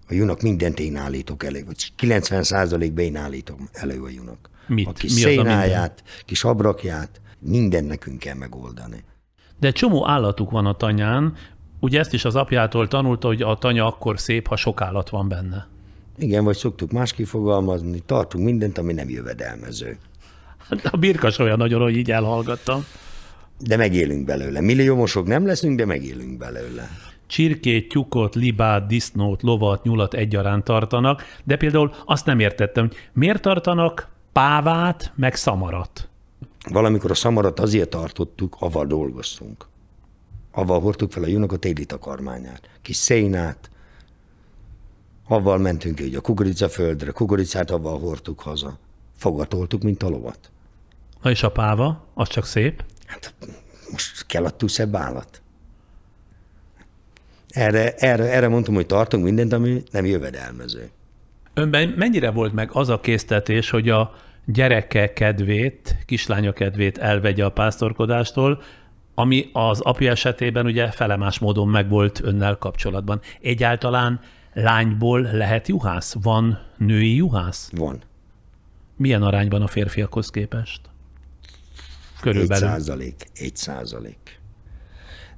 Speaker 2: a junak mindent én állítok elő, vagy 90 százalékban én állítom elő a junak.
Speaker 1: Mit?
Speaker 2: A kis Mi szénáját, a kis abrakját, minden nekünk kell megoldani.
Speaker 1: De csomó állatuk van a tanyán, ugye ezt is az apjától tanulta, hogy a tanya akkor szép, ha sok állat van benne.
Speaker 2: Igen, vagy szoktuk más kifogalmazni, tartunk mindent, ami nem jövedelmező.
Speaker 1: Hát a birkas olyan nagyon, hogy így elhallgattam.
Speaker 2: De megélünk belőle. Milliómosok nem leszünk, de megélünk belőle.
Speaker 1: Csirkét, tyukot, libát, disznót, lovat, nyulat egyaránt tartanak, de például azt nem értettem, hogy miért tartanak pávát, meg szamarat.
Speaker 2: Valamikor a szamarat azért tartottuk, avval dolgoztunk. Avval hordtuk fel a jónak a téli takarmányát. Kis szénát, avval mentünk egy a kukoricaföldre, kukoricát avval hordtuk haza. fogatoltuk, mint a lovat.
Speaker 1: Na és a páva, az csak szép?
Speaker 2: Hát most kell a szebb állat. Erre, erre, erre mondtam, hogy tartunk mindent, ami nem jövedelmező.
Speaker 1: Önben mennyire volt meg az a késztetés, hogy a gyereke kedvét, kislánya kedvét elvegye a pásztorkodástól, ami az apja esetében ugye felemás módon megvolt önnel kapcsolatban. Egyáltalán lányból lehet juhász? Van női juhász?
Speaker 2: Van.
Speaker 1: Milyen arányban a férfiakhoz képest?
Speaker 2: Körülbelül. Egy százalék. Egy százalék.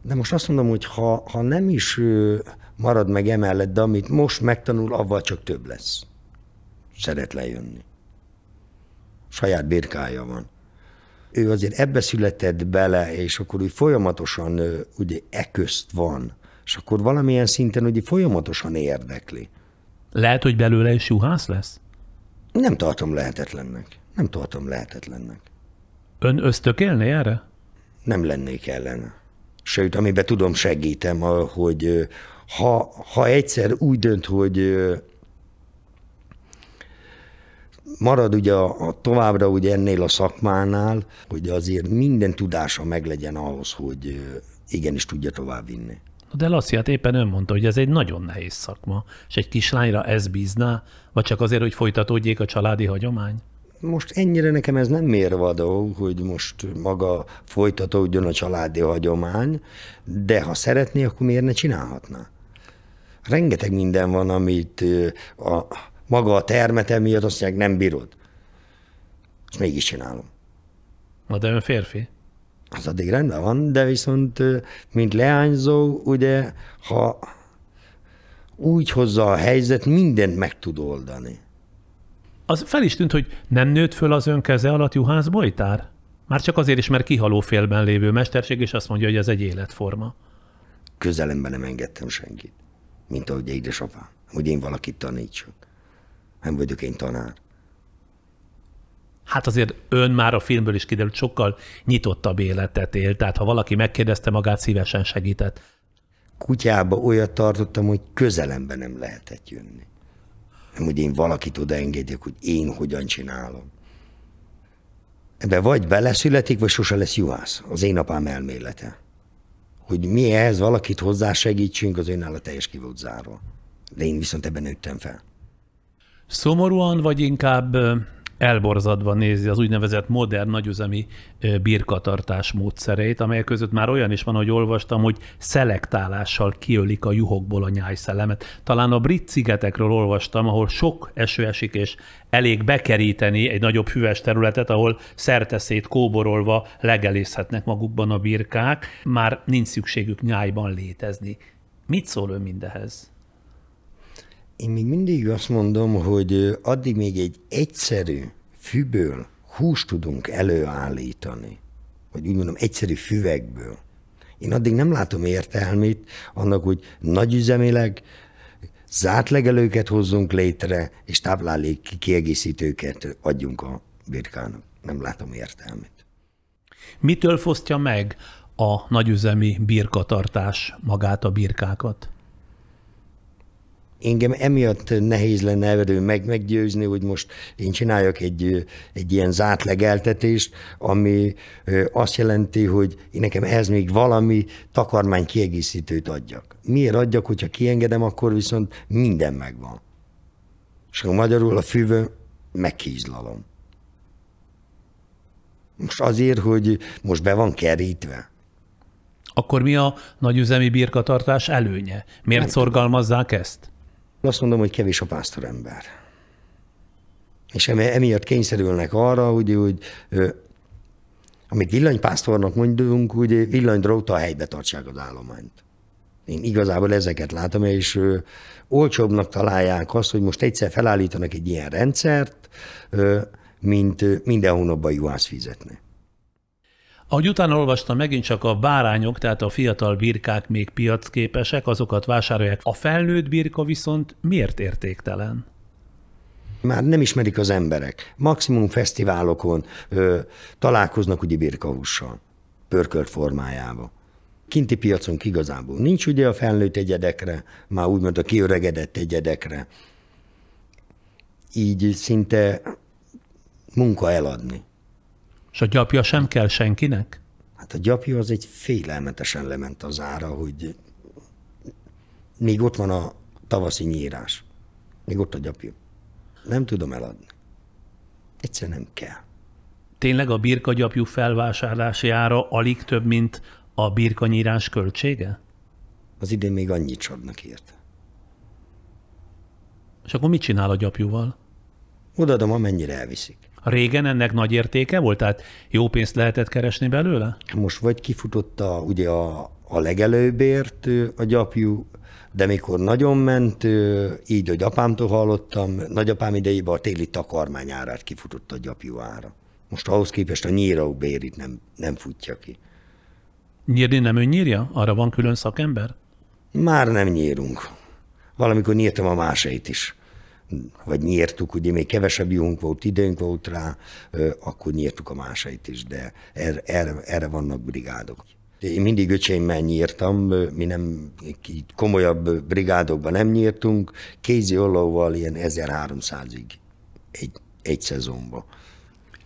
Speaker 2: De most azt mondom, hogy ha, ha nem is marad meg emellett, de amit most megtanul, avval csak több lesz. Szeret lejönni. Saját birkája van. Ő azért ebbe született bele, és akkor úgy folyamatosan ugye e közt van, és akkor valamilyen szinten ugye folyamatosan érdekli.
Speaker 1: Lehet, hogy belőle is juhász lesz?
Speaker 2: Nem tartom lehetetlennek. Nem tartom lehetetlennek.
Speaker 1: Ön ösztökélné erre?
Speaker 2: Nem lennék ellene. Sőt, amiben tudom, segítem, hogy ha, ha egyszer úgy dönt, hogy marad ugye a, a továbbra ugye ennél a szakmánál, hogy azért minden tudása meglegyen ahhoz, hogy igenis tudja tovább vinni.
Speaker 1: De Laci, hát éppen ön mondta, hogy ez egy nagyon nehéz szakma, és egy kislányra ez bízná, vagy csak azért, hogy folytatódjék a családi hagyomány?
Speaker 2: Most ennyire nekem ez nem mérvadó, hogy most maga folytatódjon a családi hagyomány, de ha szeretné, akkor miért ne csinálhatná? Rengeteg minden van, amit a, maga a termete miatt azt mondják, nem bírod. Azt mégis csinálom.
Speaker 1: Na de ön férfi?
Speaker 2: Az addig rendben van, de viszont mint leányzó, ugye, ha úgy hozza a helyzet, mindent meg tud oldani.
Speaker 1: Az fel is tűnt, hogy nem nőtt föl az ön keze alatt Juhász Bojtár? Már csak azért is, mert kihaló félben lévő mesterség, és azt mondja, hogy ez egy életforma.
Speaker 2: Közelemben nem engedtem senkit, mint ahogy édesapám, hogy én valakit tanítsak. Nem vagyok én tanár.
Speaker 1: Hát azért ön már a filmből is kiderült, sokkal nyitottabb életet él, tehát ha valaki megkérdezte magát, szívesen segített.
Speaker 2: Kutyába olyat tartottam, hogy közelemben nem lehetett jönni. Nem, hogy én valakit odaengedjek, hogy én hogyan csinálom. Ebbe vagy beleszületik, vagy sose lesz juhász. Az én apám elmélete. Hogy mi ehhez valakit hozzá segítsünk, az önálló teljes ki volt zárva. De én viszont ebben nőttem fel.
Speaker 1: Szomorúan, vagy inkább elborzadva nézi az úgynevezett modern nagyüzemi birkatartás módszereit, amelyek között már olyan is van, hogy olvastam, hogy szelektálással kiölik a juhokból a nyájszellemet. Talán a brit szigetekről olvastam, ahol sok eső esik, és elég bekeríteni egy nagyobb füves területet, ahol szerteszét kóborolva legelészhetnek magukban a birkák, már nincs szükségük nyájban létezni. Mit szól ön mindehez?
Speaker 2: Én még mindig azt mondom, hogy addig még egy egyszerű fűből húst tudunk előállítani, vagy úgy mondom, egyszerű füvekből. Én addig nem látom értelmét annak, hogy nagyüzemileg zárt legelőket hozzunk létre, és táplálék kiegészítőket adjunk a birkának. Nem látom értelmét.
Speaker 1: Mitől fosztja meg a nagyüzemi birkatartás magát a birkákat?
Speaker 2: Engem emiatt nehéz lenne evedő meg, meggyőzni, hogy most én csináljak egy, egy ilyen zárt legeltetést, ami azt jelenti, hogy én nekem ehhez még valami takarmány kiegészítőt adjak. Miért adjak, hogyha kiengedem, akkor viszont minden megvan. És akkor magyarul a fűvő megkízlalom. Most azért, hogy most be van kerítve.
Speaker 1: Akkor mi a nagyüzemi birkatartás előnye? Miért Nem szorgalmazzák tudom. ezt?
Speaker 2: Azt mondom, hogy kevés a pásztorember. És emiatt kényszerülnek arra, hogy, hogy amit villanypásztornak mondunk, hogy villanydróta a helybe tartsák az állományt. Én igazából ezeket látom, és ö, olcsóbbnak találják azt, hogy most egyszer felállítanak egy ilyen rendszert, mint ö, minden hónapban juhász fizetni.
Speaker 1: Ahogy utána olvastam, megint csak a bárányok, tehát a fiatal birkák még piacképesek, azokat vásárolják. A felnőtt birka viszont miért értéktelen?
Speaker 2: Már nem ismerik az emberek. Maximum fesztiválokon ö, találkoznak ugye birkahússal, pörkölt formájába. Kinti piacon igazából nincs ugye a felnőtt egyedekre, már úgymond a kiöregedett egyedekre. Így szinte munka eladni.
Speaker 1: És a gyapja sem kell senkinek?
Speaker 2: Hát a gyapja az egy félelmetesen lement az ára, hogy még ott van a tavaszi nyírás. Még ott a gyapja. Nem tudom eladni. Egyszer nem kell.
Speaker 1: Tényleg a birkagyapjú felvásárlási ára alig több, mint a birkanyírás költsége?
Speaker 2: Az idén még annyit adnak érte.
Speaker 1: És akkor mit csinál a gyapjúval?
Speaker 2: Odaadom, amennyire elviszik.
Speaker 1: Régen ennek nagy értéke volt, tehát jó pénzt lehetett keresni belőle?
Speaker 2: Most vagy kifutott a, ugye a, a legelőbbért a gyapjú, de mikor nagyon ment, így, hogy apámtól hallottam, nagyapám idejében a téli takarmány árát kifutott a gyapjú ára. Most ahhoz képest a nyíró bérit nem, nem futja ki.
Speaker 1: Nyírni nem ön nyírja? Arra van külön szakember?
Speaker 2: Már nem nyírunk. Valamikor nyírtam a másait is. Vagy nyírtuk, ugye még kevesebb jónk volt, időnk volt rá, akkor nyírtuk a másait is, de erre, erre, erre vannak brigádok. Én mindig öcsémmel nyírtam, mi nem komolyabb brigádokban nem nyírtunk, kézi ollóval ilyen 1300-ig egy, egy szezonban.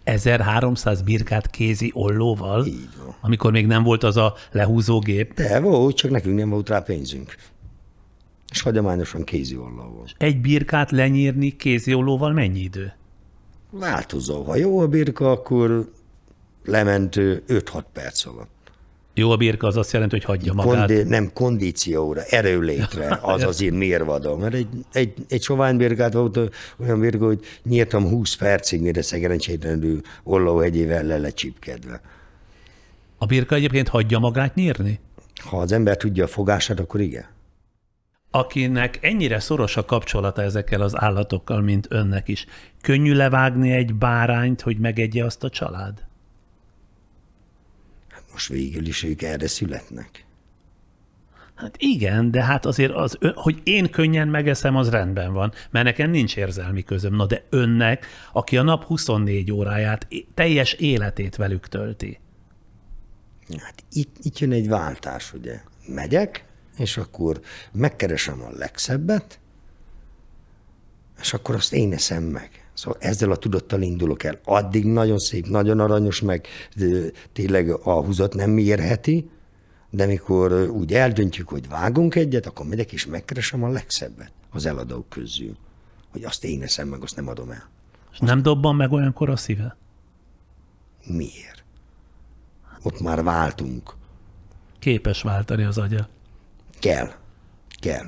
Speaker 1: 1300 birkát kézi ollóval,
Speaker 2: Így van.
Speaker 1: amikor még nem volt az a lehúzógép.
Speaker 2: De volt, csak nekünk nem volt rá pénzünk. És hagyományosan kézi ollóval.
Speaker 1: Egy birkát lenyírni kézi ollóval mennyi idő?
Speaker 2: Változó. Ha jó a birka, akkor lement ö, 5-6 perc alatt.
Speaker 1: Jó a birka az azt jelenti, hogy hagyja magát.
Speaker 2: Kondi, nem kondícióra, erőlétre, az azért mérvadó. Mert egy, egy, egy sovány birkát volt olyan birka, hogy nyírtam 20 percig, mire szerencsétlenül ollóhegyével le lecsipkedve.
Speaker 1: A birka egyébként hagyja magát nyírni?
Speaker 2: Ha az ember tudja a fogását, akkor igen.
Speaker 1: Akinek ennyire szoros a kapcsolata ezekkel az állatokkal, mint önnek is, könnyű levágni egy bárányt, hogy megegye azt a család?
Speaker 2: Most végül is ők erre születnek.
Speaker 1: Hát igen, de hát azért az, hogy én könnyen megeszem, az rendben van, mert nekem nincs érzelmi közöm. Na de önnek, aki a nap 24 óráját, teljes életét velük tölti.
Speaker 2: Hát itt, itt jön egy váltás, ugye. Megyek, és akkor megkeresem a legszebbet, és akkor azt én eszem meg. Szóval ezzel a tudattal indulok el. Addig nagyon szép, nagyon aranyos, meg tényleg a húzat nem mérheti, de mikor úgy eldöntjük, hogy vágunk egyet, akkor megyek és megkeresem a legszebbet az eladók közül. Hogy azt én eszem meg, azt nem adom el.
Speaker 1: És nem dobban meg olyankor a szíve?
Speaker 2: Miért? Ott már váltunk.
Speaker 1: Képes váltani az agya.
Speaker 2: Kell. Kell.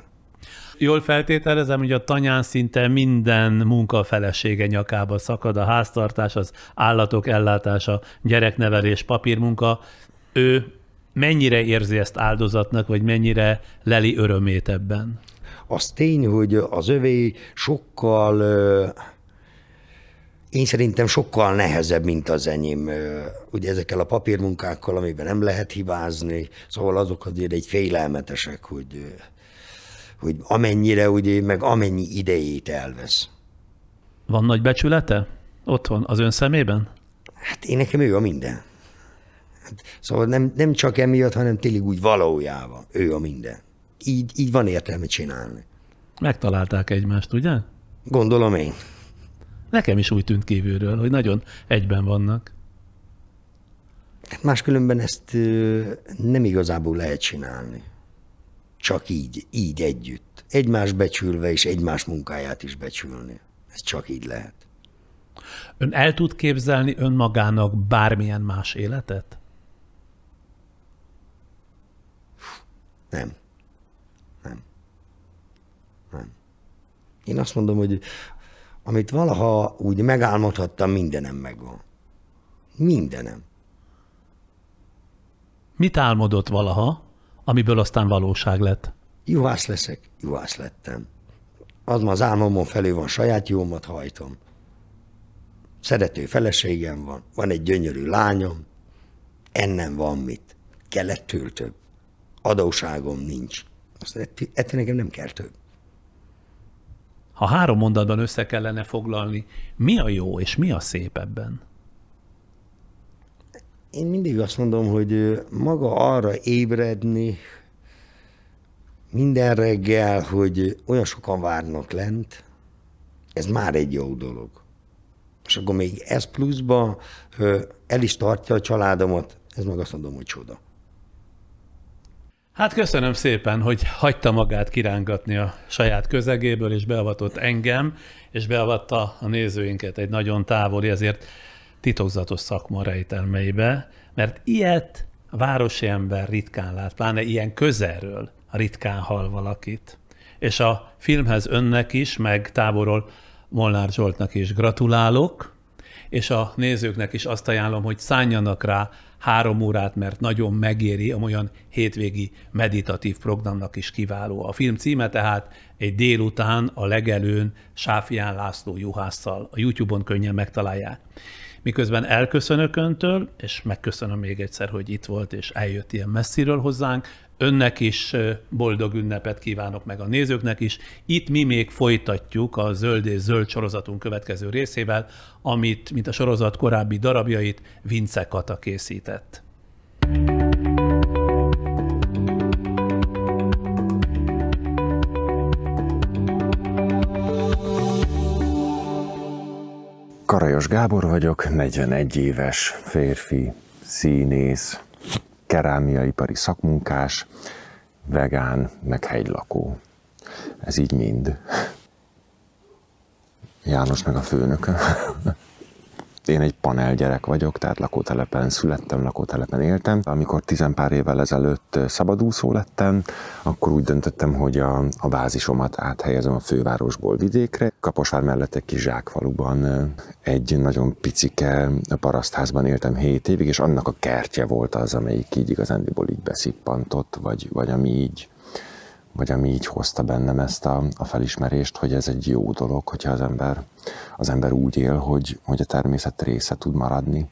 Speaker 1: Jól feltételezem, hogy a tanyán szinte minden munka felesége nyakába szakad, a háztartás, az állatok ellátása, gyereknevelés, papírmunka. Ő mennyire érzi ezt áldozatnak, vagy mennyire leli örömét ebben?
Speaker 2: Az tény, hogy az övé sokkal, én szerintem sokkal nehezebb, mint az enyém. Ugye ezekkel a papírmunkákkal, amiben nem lehet hibázni, szóval azok azért egy félelmetesek, hogy, hogy amennyire, ugye, meg amennyi idejét elvesz.
Speaker 1: Van nagy becsülete? Otthon, az ön szemében?
Speaker 2: Hát én nekem ő a minden. Hát, szóval nem, nem csak emiatt, hanem tényleg úgy valójában. Ő a minden. Így, így van értelme csinálni.
Speaker 1: Megtalálták egymást, ugye?
Speaker 2: Gondolom én.
Speaker 1: Nekem is úgy tűnt kívülről, hogy nagyon egyben vannak.
Speaker 2: Máskülönben ezt nem igazából lehet csinálni. Csak így, így együtt. Egymás becsülve és egymás munkáját is becsülni. Ez csak így lehet.
Speaker 1: Ön el tud képzelni önmagának bármilyen más életet?
Speaker 2: Nem. Nem. Nem. Én azt mondom, hogy amit valaha úgy megálmodhattam, mindenem megvan. Mindenem.
Speaker 1: Mit álmodott valaha, amiből aztán valóság lett?
Speaker 2: Juhász leszek, juhász lettem. Az ma az álmomon felül van, saját jómat hajtom. Szerető feleségem van, van egy gyönyörű lányom, ennem van mit. Kellettől több. Adóságom nincs. Azt ett- ettől nekem nem kell több.
Speaker 1: Ha három mondatban össze kellene foglalni, mi a jó és mi a szép ebben?
Speaker 2: Én mindig azt mondom, hogy maga arra ébredni minden reggel, hogy olyan sokan várnak lent, ez már egy jó dolog. és akkor még ez pluszba el is tartja a családomat, ez meg azt mondom, hogy csoda.
Speaker 1: Hát köszönöm szépen, hogy hagyta magát kirángatni a saját közegéből, és beavatott engem, és beavatta a nézőinket egy nagyon távoli, ezért titokzatos szakma rejtelmeibe, mert ilyet a városi ember ritkán lát, pláne ilyen közelről ritkán hal valakit. És a filmhez önnek is, meg távolról Molnár Zsoltnak is gratulálok, és a nézőknek is azt ajánlom, hogy szálljanak rá három órát, mert nagyon megéri, olyan hétvégi meditatív programnak is kiváló. A film címe tehát egy délután a legelőn Sáfián László juhásszal. A YouTube-on könnyen megtalálják. Miközben elköszönök öntől, és megköszönöm még egyszer, hogy itt volt és eljött ilyen messziről hozzánk, önnek is boldog ünnepet kívánok meg a nézőknek is. Itt mi még folytatjuk a Zöld és Zöld sorozatunk következő részével, amit, mint a sorozat korábbi darabjait, Vince Kata készített.
Speaker 4: Karajos Gábor vagyok, 41 éves férfi, színész, kerámiaipari szakmunkás, vegán, meg hegylakó. Ez így mind. János meg a főnök. Én egy panel gyerek vagyok, tehát lakótelepen születtem, lakótelepen éltem. Amikor tizenpár évvel ezelőtt szabadúszó lettem, akkor úgy döntöttem, hogy a, a bázisomat áthelyezem a fővárosból vidékre. Kaposvár mellett egy kis zsákfaluban egy nagyon picike parasztházban éltem 7 évig, és annak a kertje volt az, amelyik így igazándiból így beszippantott, vagy, vagy ami így vagy ami így hozta bennem ezt a, a felismerést, hogy ez egy jó dolog, hogyha az ember, az ember úgy él, hogy, hogy a természet része tud maradni.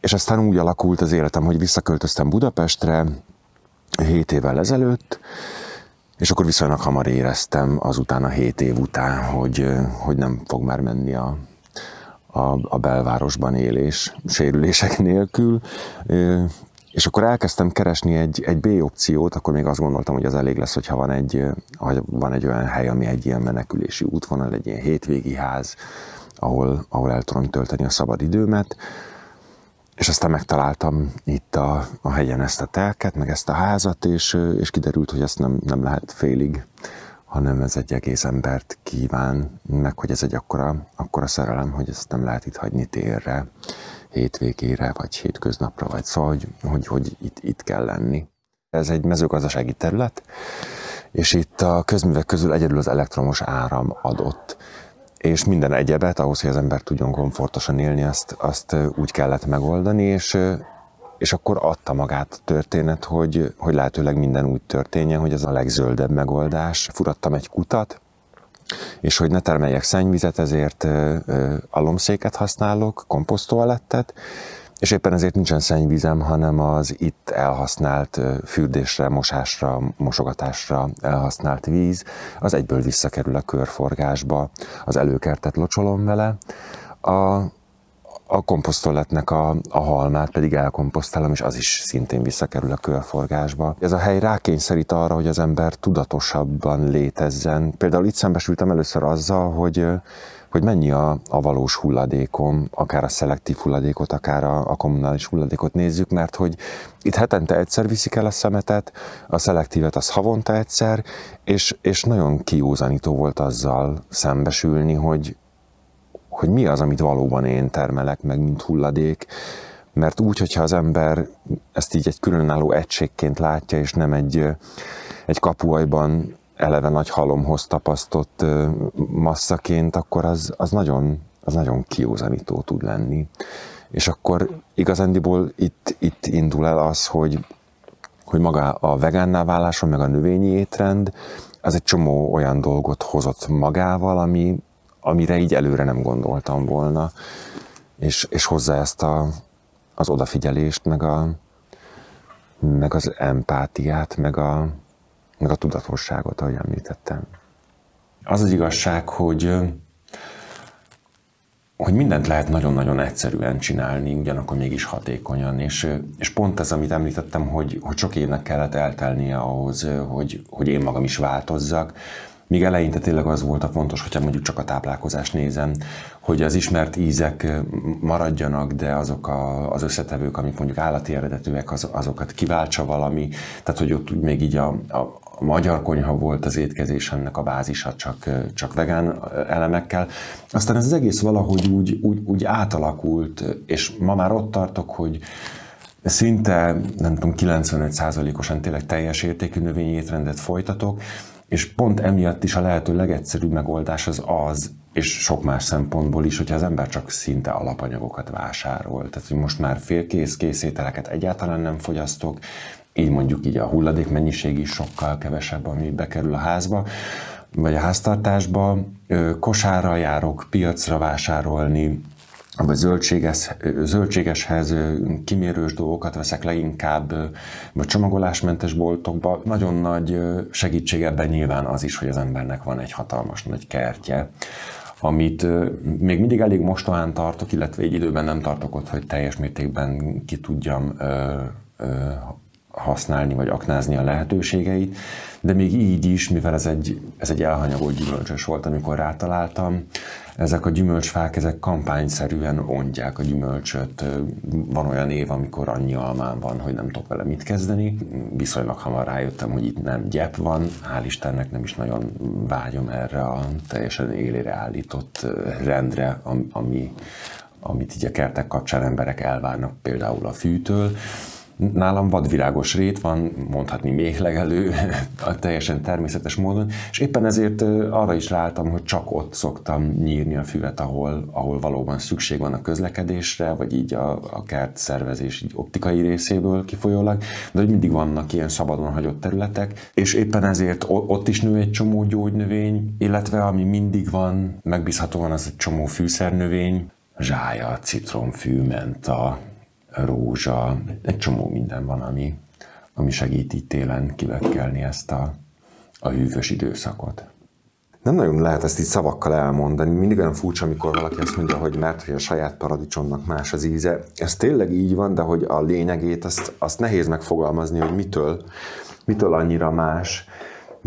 Speaker 4: És aztán úgy alakult az életem, hogy visszaköltöztem Budapestre 7 évvel ezelőtt, és akkor viszonylag hamar éreztem azután a 7 év után, hogy, hogy nem fog már menni a, a, a belvárosban élés sérülések nélkül. És akkor elkezdtem keresni egy, egy B opciót, akkor még azt gondoltam, hogy az elég lesz, hogyha van egy, van egy olyan hely, ami egy ilyen menekülési útvonal, egy ilyen hétvégi ház, ahol, ahol el tudom tölteni a szabad időmet. És aztán megtaláltam itt a, a hegyen ezt a telket, meg ezt a házat, és, és kiderült, hogy ezt nem, nem lehet félig, hanem ez egy egész embert kíván, meg hogy ez egy akkora, akkora szerelem, hogy ezt nem lehet itt hagyni térre hétvégére, vagy hétköznapra, vagy szóval, hogy, hogy, hogy itt, itt kell lenni. Ez egy mezőgazdasági terület, és itt a közművek közül egyedül az elektromos áram adott. És minden egyebet, ahhoz, hogy az ember tudjon komfortosan élni, azt, azt úgy kellett megoldani, és, és akkor adta magát a történet, hogy, hogy lehetőleg minden úgy történjen, hogy ez a legzöldebb megoldás. Furattam egy kutat, és hogy ne termeljek szennyvizet, ezért alomszéket használok, komposztoalettet, és éppen ezért nincsen szennyvizem, hanem az itt elhasznált fürdésre, mosásra, mosogatásra elhasznált víz, az egyből visszakerül a körforgásba, az előkertet locsolom vele, a, a komposztoletnek a, a halmát pedig elkomposztálom, és az is szintén visszakerül a körforgásba. Ez a hely rákényszerít arra, hogy az ember tudatosabban létezzen. Például itt szembesültem először azzal, hogy hogy mennyi a, a valós hulladékom, akár a szelektív hulladékot, akár a, a kommunális hulladékot nézzük, mert hogy itt hetente egyszer viszik el a szemetet, a szelektívet az havonta egyszer, és, és nagyon kiúzanító volt azzal szembesülni, hogy, hogy mi az, amit valóban én termelek meg, mint hulladék, mert úgy, hogyha az ember ezt így egy különálló egységként látja, és nem egy, egy kapuajban eleve nagy halomhoz tapasztott masszaként, akkor az, az, nagyon, az nagyon kiózanító tud lenni. És akkor igazándiból itt, itt indul el az, hogy, hogy maga a vegánná váláson, meg a növényi étrend, az egy csomó olyan dolgot hozott magával, ami, amire így előre nem gondoltam volna, és, és hozzá ezt a, az odafigyelést, meg, a, meg az empátiát, meg a, meg a tudatosságot, ahogy említettem. Az az igazság, hogy hogy mindent lehet nagyon-nagyon egyszerűen csinálni, ugyanakkor mégis hatékonyan, és, és pont ez, amit említettem, hogy, hogy sok évnek kellett eltelnie ahhoz, hogy, hogy én magam is változzak, Míg eleinte tényleg az volt a fontos, hogyha mondjuk csak a táplálkozást nézem, hogy az ismert ízek maradjanak, de azok a, az összetevők, amik mondjuk állati eredetűek, az, azokat kiváltsa valami. Tehát, hogy ott még így a, a, a magyar konyha volt az étkezés ennek a bázisa, csak, csak vegán elemekkel. Aztán ez az egész valahogy úgy, úgy, úgy átalakult, és ma már ott tartok, hogy szinte, nem tudom, 95%-osan tényleg teljes értékű növényi étrendet folytatok, és pont emiatt is a lehető legegyszerűbb megoldás az az, és sok más szempontból is, hogyha az ember csak szinte alapanyagokat vásárol. Tehát, hogy most már félkész készételeket egyáltalán nem fogyasztok, így mondjuk így a hulladék mennyiség is sokkal kevesebb, ami bekerül a házba, vagy a háztartásba. Kosárral járok piacra vásárolni, vagy zöldséges, zöldségeshez kimérős dolgokat veszek leginkább, vagy csomagolásmentes boltokba. Nagyon nagy segítség ebben nyilván az is, hogy az embernek van egy hatalmas nagy kertje, amit még mindig elég mostohán tartok, illetve egy időben nem tartok ott, hogy teljes mértékben ki tudjam használni vagy aknázni a lehetőségeit, de még így is, mivel ez egy, ez egy elhanyagolt gyümölcsös volt, amikor rátaláltam, ezek a gyümölcsfák, ezek kampányszerűen ondják a gyümölcsöt. Van olyan év, amikor annyi almán van, hogy nem tudok vele mit kezdeni. Viszonylag hamar rájöttem, hogy itt nem gyep van. Hál' Istennek nem is nagyon vágyom erre a teljesen élére állított rendre, ami, amit így a kertek kapcsán emberek elvárnak például a fűtől. Nálam vadvirágos rét van, mondhatni méhlegelő, teljesen természetes módon, és éppen ezért arra is ráálltam, hogy csak ott szoktam nyírni a füvet, ahol, ahol valóban szükség van a közlekedésre, vagy így a, a kert szervezés így optikai részéből kifolyólag, de hogy mindig vannak ilyen szabadon hagyott területek, és éppen ezért ott is nő egy csomó gyógynövény, illetve ami mindig van, megbízhatóan az egy csomó fűszernövény, zsája, citromfű, menta, rózsa, egy csomó minden van, ami, ami segít így télen kivekkelni ezt a, a hűvös időszakot.
Speaker 5: Nem nagyon lehet ezt így szavakkal elmondani. Mindig olyan furcsa, amikor valaki azt mondja, hogy mert hogy a saját paradicsomnak más az íze. Ez tényleg így van, de hogy a lényegét azt, azt nehéz megfogalmazni, hogy mitől, mitől annyira más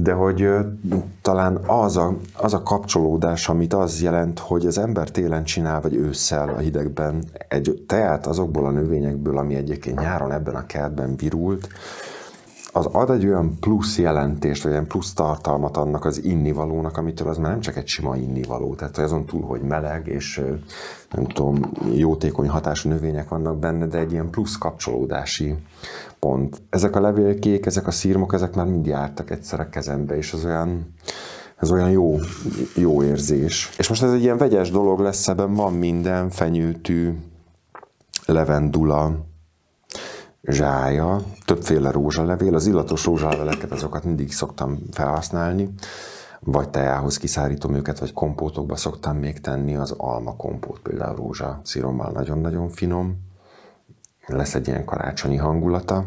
Speaker 5: de hogy talán az a, az a kapcsolódás, amit az jelent, hogy az ember télen csinál, vagy ősszel a hidegben egy teát azokból a növényekből, ami egyébként nyáron ebben a kertben virult, az ad egy olyan plusz jelentést, vagy olyan plusz tartalmat annak az innivalónak, amitől az már nem csak egy sima innivaló, tehát azon túl, hogy meleg, és nem tudom, jótékony hatású növények vannak benne, de egy ilyen plusz kapcsolódási pont. Ezek a levélkék, ezek a szírmok, ezek már mind jártak egyszer a kezembe, és az olyan, ez olyan jó, jó érzés. És most ez egy ilyen vegyes dolog lesz, ebben van minden, fenyőtű, levendula, zsája, többféle rózsalevél. Az illatos rózsaleveleket azokat mindig szoktam felhasználni, vagy teához kiszárítom őket, vagy kompótokba szoktam még tenni, az alma kompót például rózsa szírommal nagyon-nagyon finom. Lesz egy ilyen karácsonyi hangulata.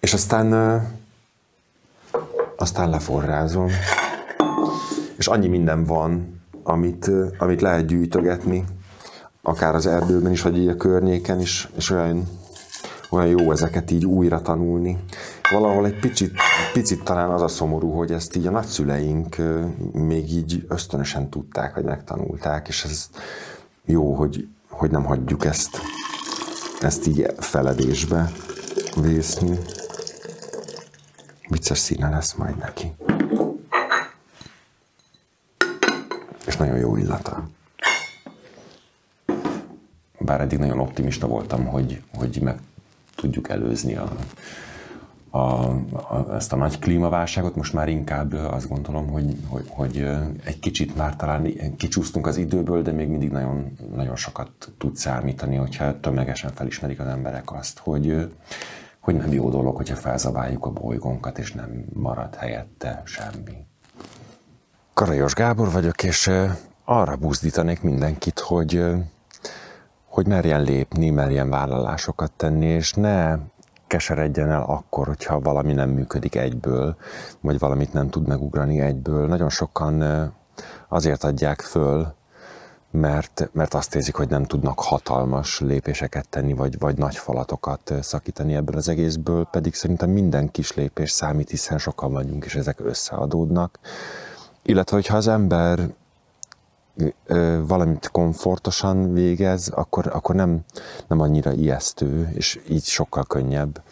Speaker 5: És aztán aztán leforrázom. És annyi minden van, amit, amit lehet gyűjtögetni, akár az erdőben is, vagy így a környéken is, és olyan, olyan jó ezeket így újra tanulni. Valahol egy picit, picit talán az a szomorú, hogy ezt így a nagyszüleink még így ösztönösen tudták, vagy megtanulták, és ez jó, hogy, hogy nem hagyjuk ezt, ezt így feledésbe vészni. Vicces színe lesz majd neki. És nagyon jó illata bár eddig nagyon optimista voltam, hogy, hogy meg tudjuk előzni a, a, a, ezt a nagy klímaválságot, most már inkább azt gondolom, hogy, hogy, hogy egy kicsit már talán kicsúsztunk az időből, de még mindig nagyon, nagyon sokat tud számítani, hogyha tömegesen felismerik az emberek azt, hogy, hogy nem jó dolog, hogyha felzabáljuk a bolygónkat, és nem marad helyette semmi.
Speaker 4: Karajos Gábor vagyok, és arra buzdítanék mindenkit, hogy hogy merjen lépni, merjen vállalásokat tenni, és ne keseredjen el akkor, hogyha valami nem működik egyből, vagy valamit nem tud megugrani egyből. Nagyon sokan azért adják föl, mert, mert azt érzik, hogy nem tudnak hatalmas lépéseket tenni, vagy, vagy nagy falatokat szakítani ebből az egészből, pedig szerintem minden kis lépés számít, hiszen sokan vagyunk, és ezek összeadódnak. Illetve, hogyha az ember valamit komfortosan végez, akkor, akkor nem, nem annyira ijesztő, és így sokkal könnyebb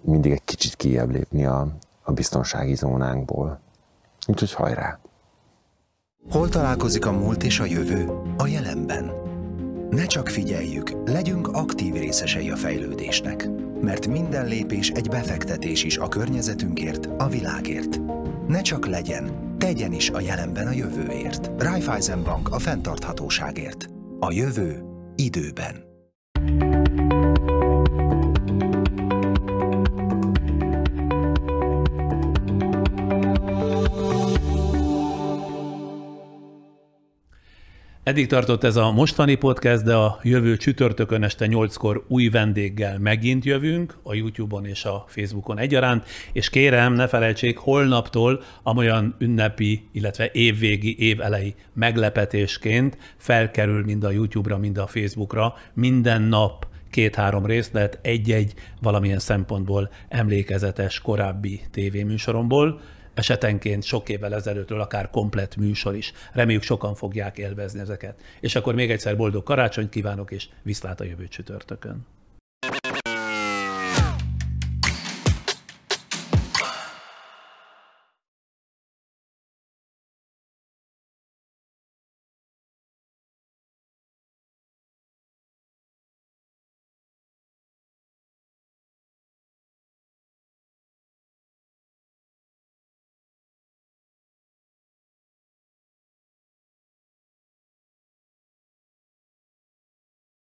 Speaker 4: mindig egy kicsit kijebb lépni a, a biztonsági zónánkból. Úgyhogy hajrá!
Speaker 6: Hol találkozik a múlt és a jövő? A jelenben. Ne csak figyeljük, legyünk aktív részesei a fejlődésnek, mert minden lépés egy befektetés is a környezetünkért, a világért. Ne csak legyen, tegyen is a jelenben a jövőért. Raiffeisen Bank a fenntarthatóságért. A jövő időben.
Speaker 1: Eddig tartott ez a mostani podcast, de a jövő csütörtökön este 8-kor új vendéggel megint jövünk, a YouTube-on és a Facebookon egyaránt, és kérem, ne felejtsék, holnaptól amolyan ünnepi, illetve évvégi, évelei meglepetésként felkerül mind a YouTube-ra, mind a Facebookra. Minden nap két-három részlet egy-egy valamilyen szempontból emlékezetes korábbi tévéműsoromból esetenként sok évvel ezelőttről akár komplet műsor is. Reméljük sokan fogják élvezni ezeket. És akkor még egyszer boldog karácsonyt kívánok, és viszlát a jövő csütörtökön.